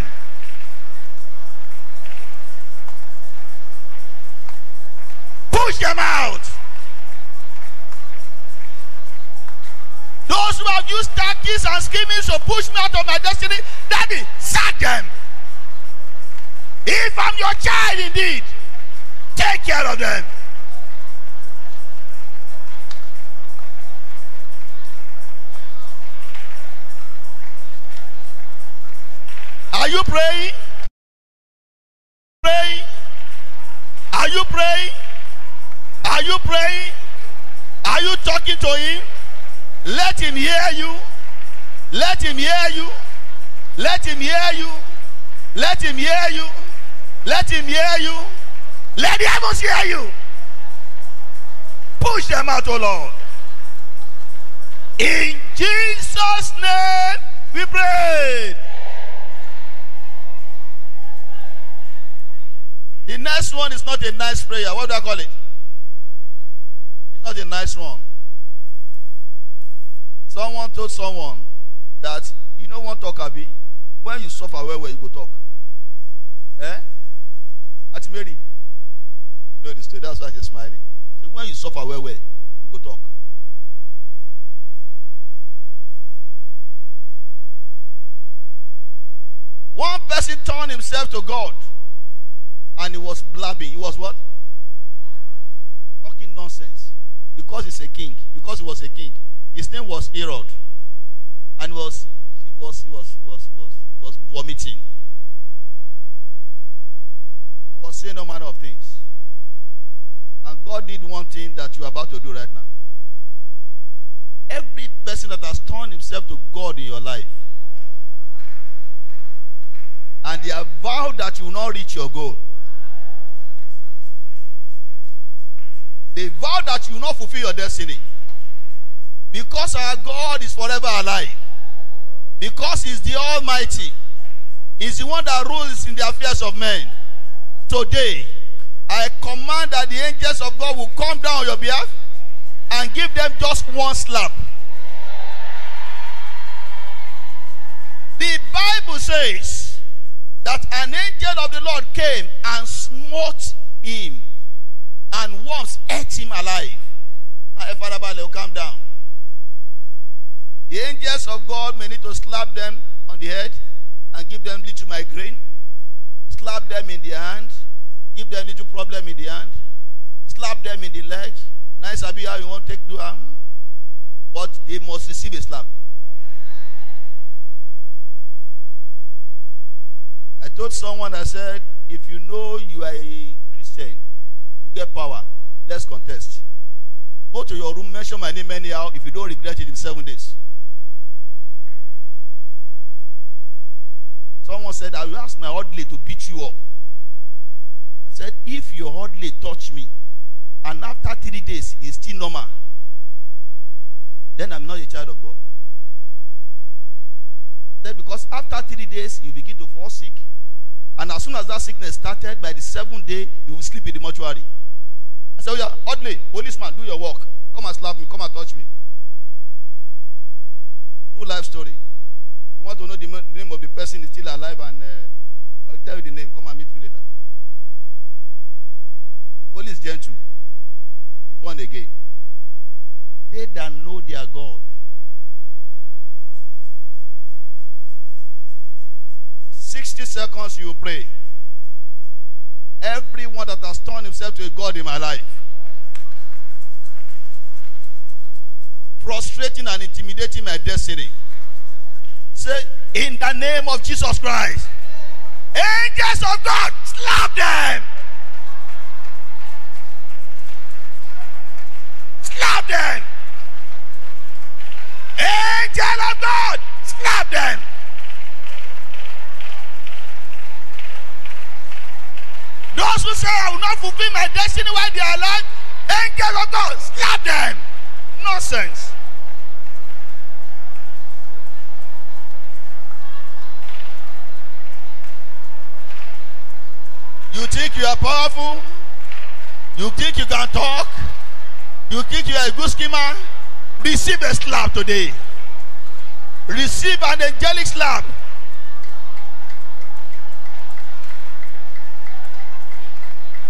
Push them out. Those who have used tactics and schemings to push me out of my destiny, Daddy, sack them. If I'm your child indeed, take care of them. Are you praying? Praying? Are you praying? Are you praying? Are you talking to him? Let him hear you. Let him hear you. Let him hear you. Let him hear you. Let him hear you. Let the heavens hear you. Push them out, O Lord. In Jesus' name we pray. The next one is not a nice prayer. What do I call it? It's not a nice one. Someone told someone that you know one talk abi when you suffer well well you go talk. Eh? Auntie Mary, you know the story. That's why she's smiling. So when you suffer well well you go talk. One person turned himself to God and he was blabbing. He was what? Talking nonsense. Because he's a king. Because he was a king. His name was Herod. And he was he was he was he was he was, was vomiting. I was saying all manner of things. And God did one thing that you're about to do right now. Every person that has turned himself to God in your life, and they have vowed that you will not reach your goal. They vow that you will not fulfill your destiny. Because our God is forever alive. Because He's the Almighty. He's the one that rules in the affairs of men. Today, I command that the angels of God will come down on your behalf and give them just one slap. The Bible says that an angel of the Lord came and smote him, and worms ate him alive. Now, Father calm down. The angels of God may need to slap them on the head and give them little migraine, slap them in the hand, give them little problem in the hand, slap them in the leg. Nice, Abi, how you want to take to them, but they must receive a slap. I told someone, I said, if you know you are a Christian, you get power, let's contest. Go to your room, mention my name anyhow if you don't regret it in seven days. Someone said, I will ask my orderly to beat you up. I said, if your orderly touch me, and after three days it's still normal, then I'm not a child of God. Then because after three days, you begin to fall sick. And as soon as that sickness started, by the seventh day, you will sleep in the mortuary. I said, oh yeah, oddly, policeman, do your work. Come and slap me, come and touch me. True life story. You want to know the name of the person is still alive and uh, I'll tell you the name. Come and meet me later. The police gentle. He born again. They that know their God. Sixty seconds you pray. Everyone that has turned himself to a God in my life. Frustrating and intimidating my destiny. Say, in the name of Jesus Christ. Angels of God, slap them. Slap them. Angel of God, slap them. Those who say I will not fulfill my destiny while they are alive, angel of God, slap them. Nonsense. You think you are powerful? You think you can talk? You think you are a good schemer? Receive a slap today. Receive an angelic slap.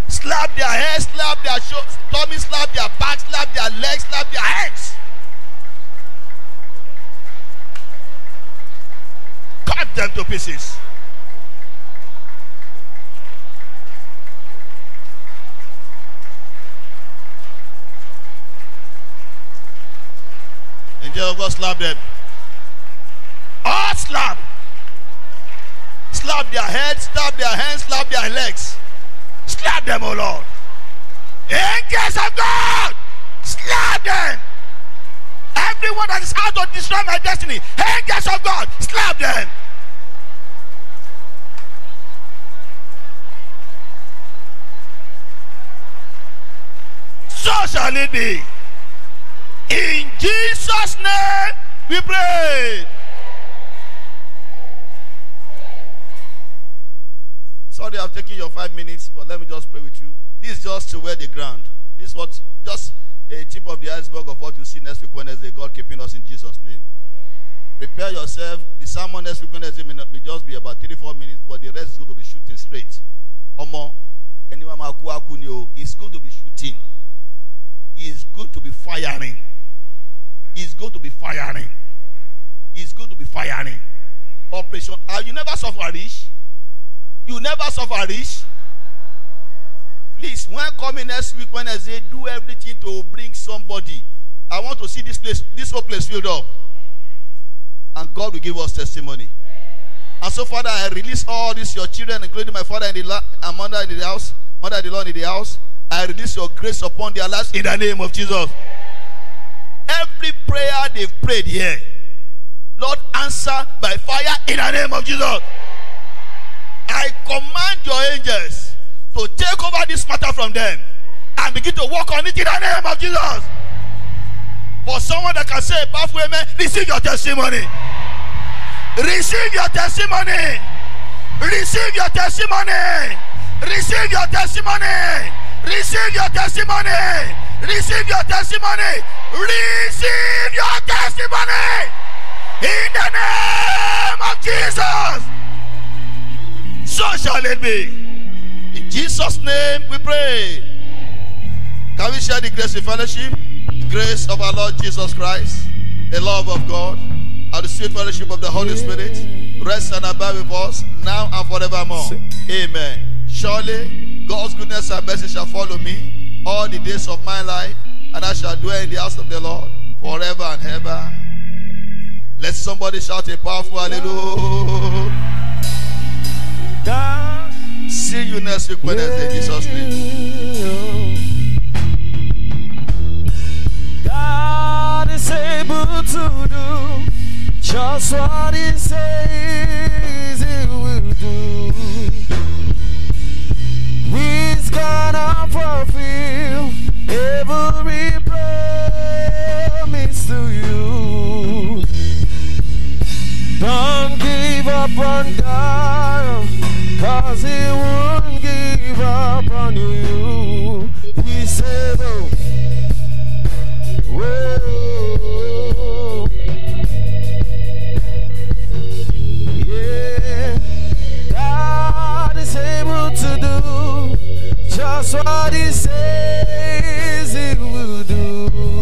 Slap their head, slap their shoulder, tummy, slap their back, slap their legs, slap their hands. Cut them to pieces. Angel of God slap them. All slap. Slap their heads, slap their hands, slap their legs. Slap them, oh Lord. Angels of God, slap them. Everyone that is out to destroy my destiny, angels of God, slap them. So shall it be. In Jesus' name we pray. Sorry, I've taken your five minutes, but let me just pray with you. This is just to wear the ground. This is what just a tip of the iceberg of what you see next week Wednesday. God keeping us in Jesus' name. Prepare yourself. The sermon next week Wednesday may, not, may just be about three, four minutes, but the rest is going to be shooting straight. Omo, anyone it's going to be shooting. It's going to be firing. It's going to be firing. It's going to be firing. Operation. Uh, you never suffer rich. You never suffer rich. Please, when coming next week, when I say do everything to bring somebody, I want to see this place, this whole place filled up. And God will give us testimony. And so, Father, I release all these your children, including my father in the la- and mother in the house, mother in the Lord in the house. I release your grace upon their lives in the name of Jesus. Every prayer they've prayed here, Lord, answer by fire in the name of Jesus. I command your angels to take over this matter from them and begin to work on it in the name of Jesus. For someone that can say powerful amen, receive your testimony. Receive your testimony. Receive your testimony. Receive your testimony. Receive your testimony. Receive your testimony. Receive your testimony. In the name of Jesus. So shall it be. In Jesus' name we pray. Can we share the grace of fellowship? The grace of our Lord Jesus Christ, the love of God, and the sweet fellowship of the Holy Spirit rest and abide with us now and forevermore. Amen. Surely God's goodness and mercy shall follow me all the days of my life, and I shall dwell in the house of the Lord forever and ever. Let somebody shout a powerful hallelujah. See you next week, Wednesday, in Jesus' name. God is able to do just what He says He will do. He's gonna fulfill every promise to you. Don't give up on God, cause He won't give up on you. He's able. Oh, whoa. Yeah, God is able to do just what he says he do.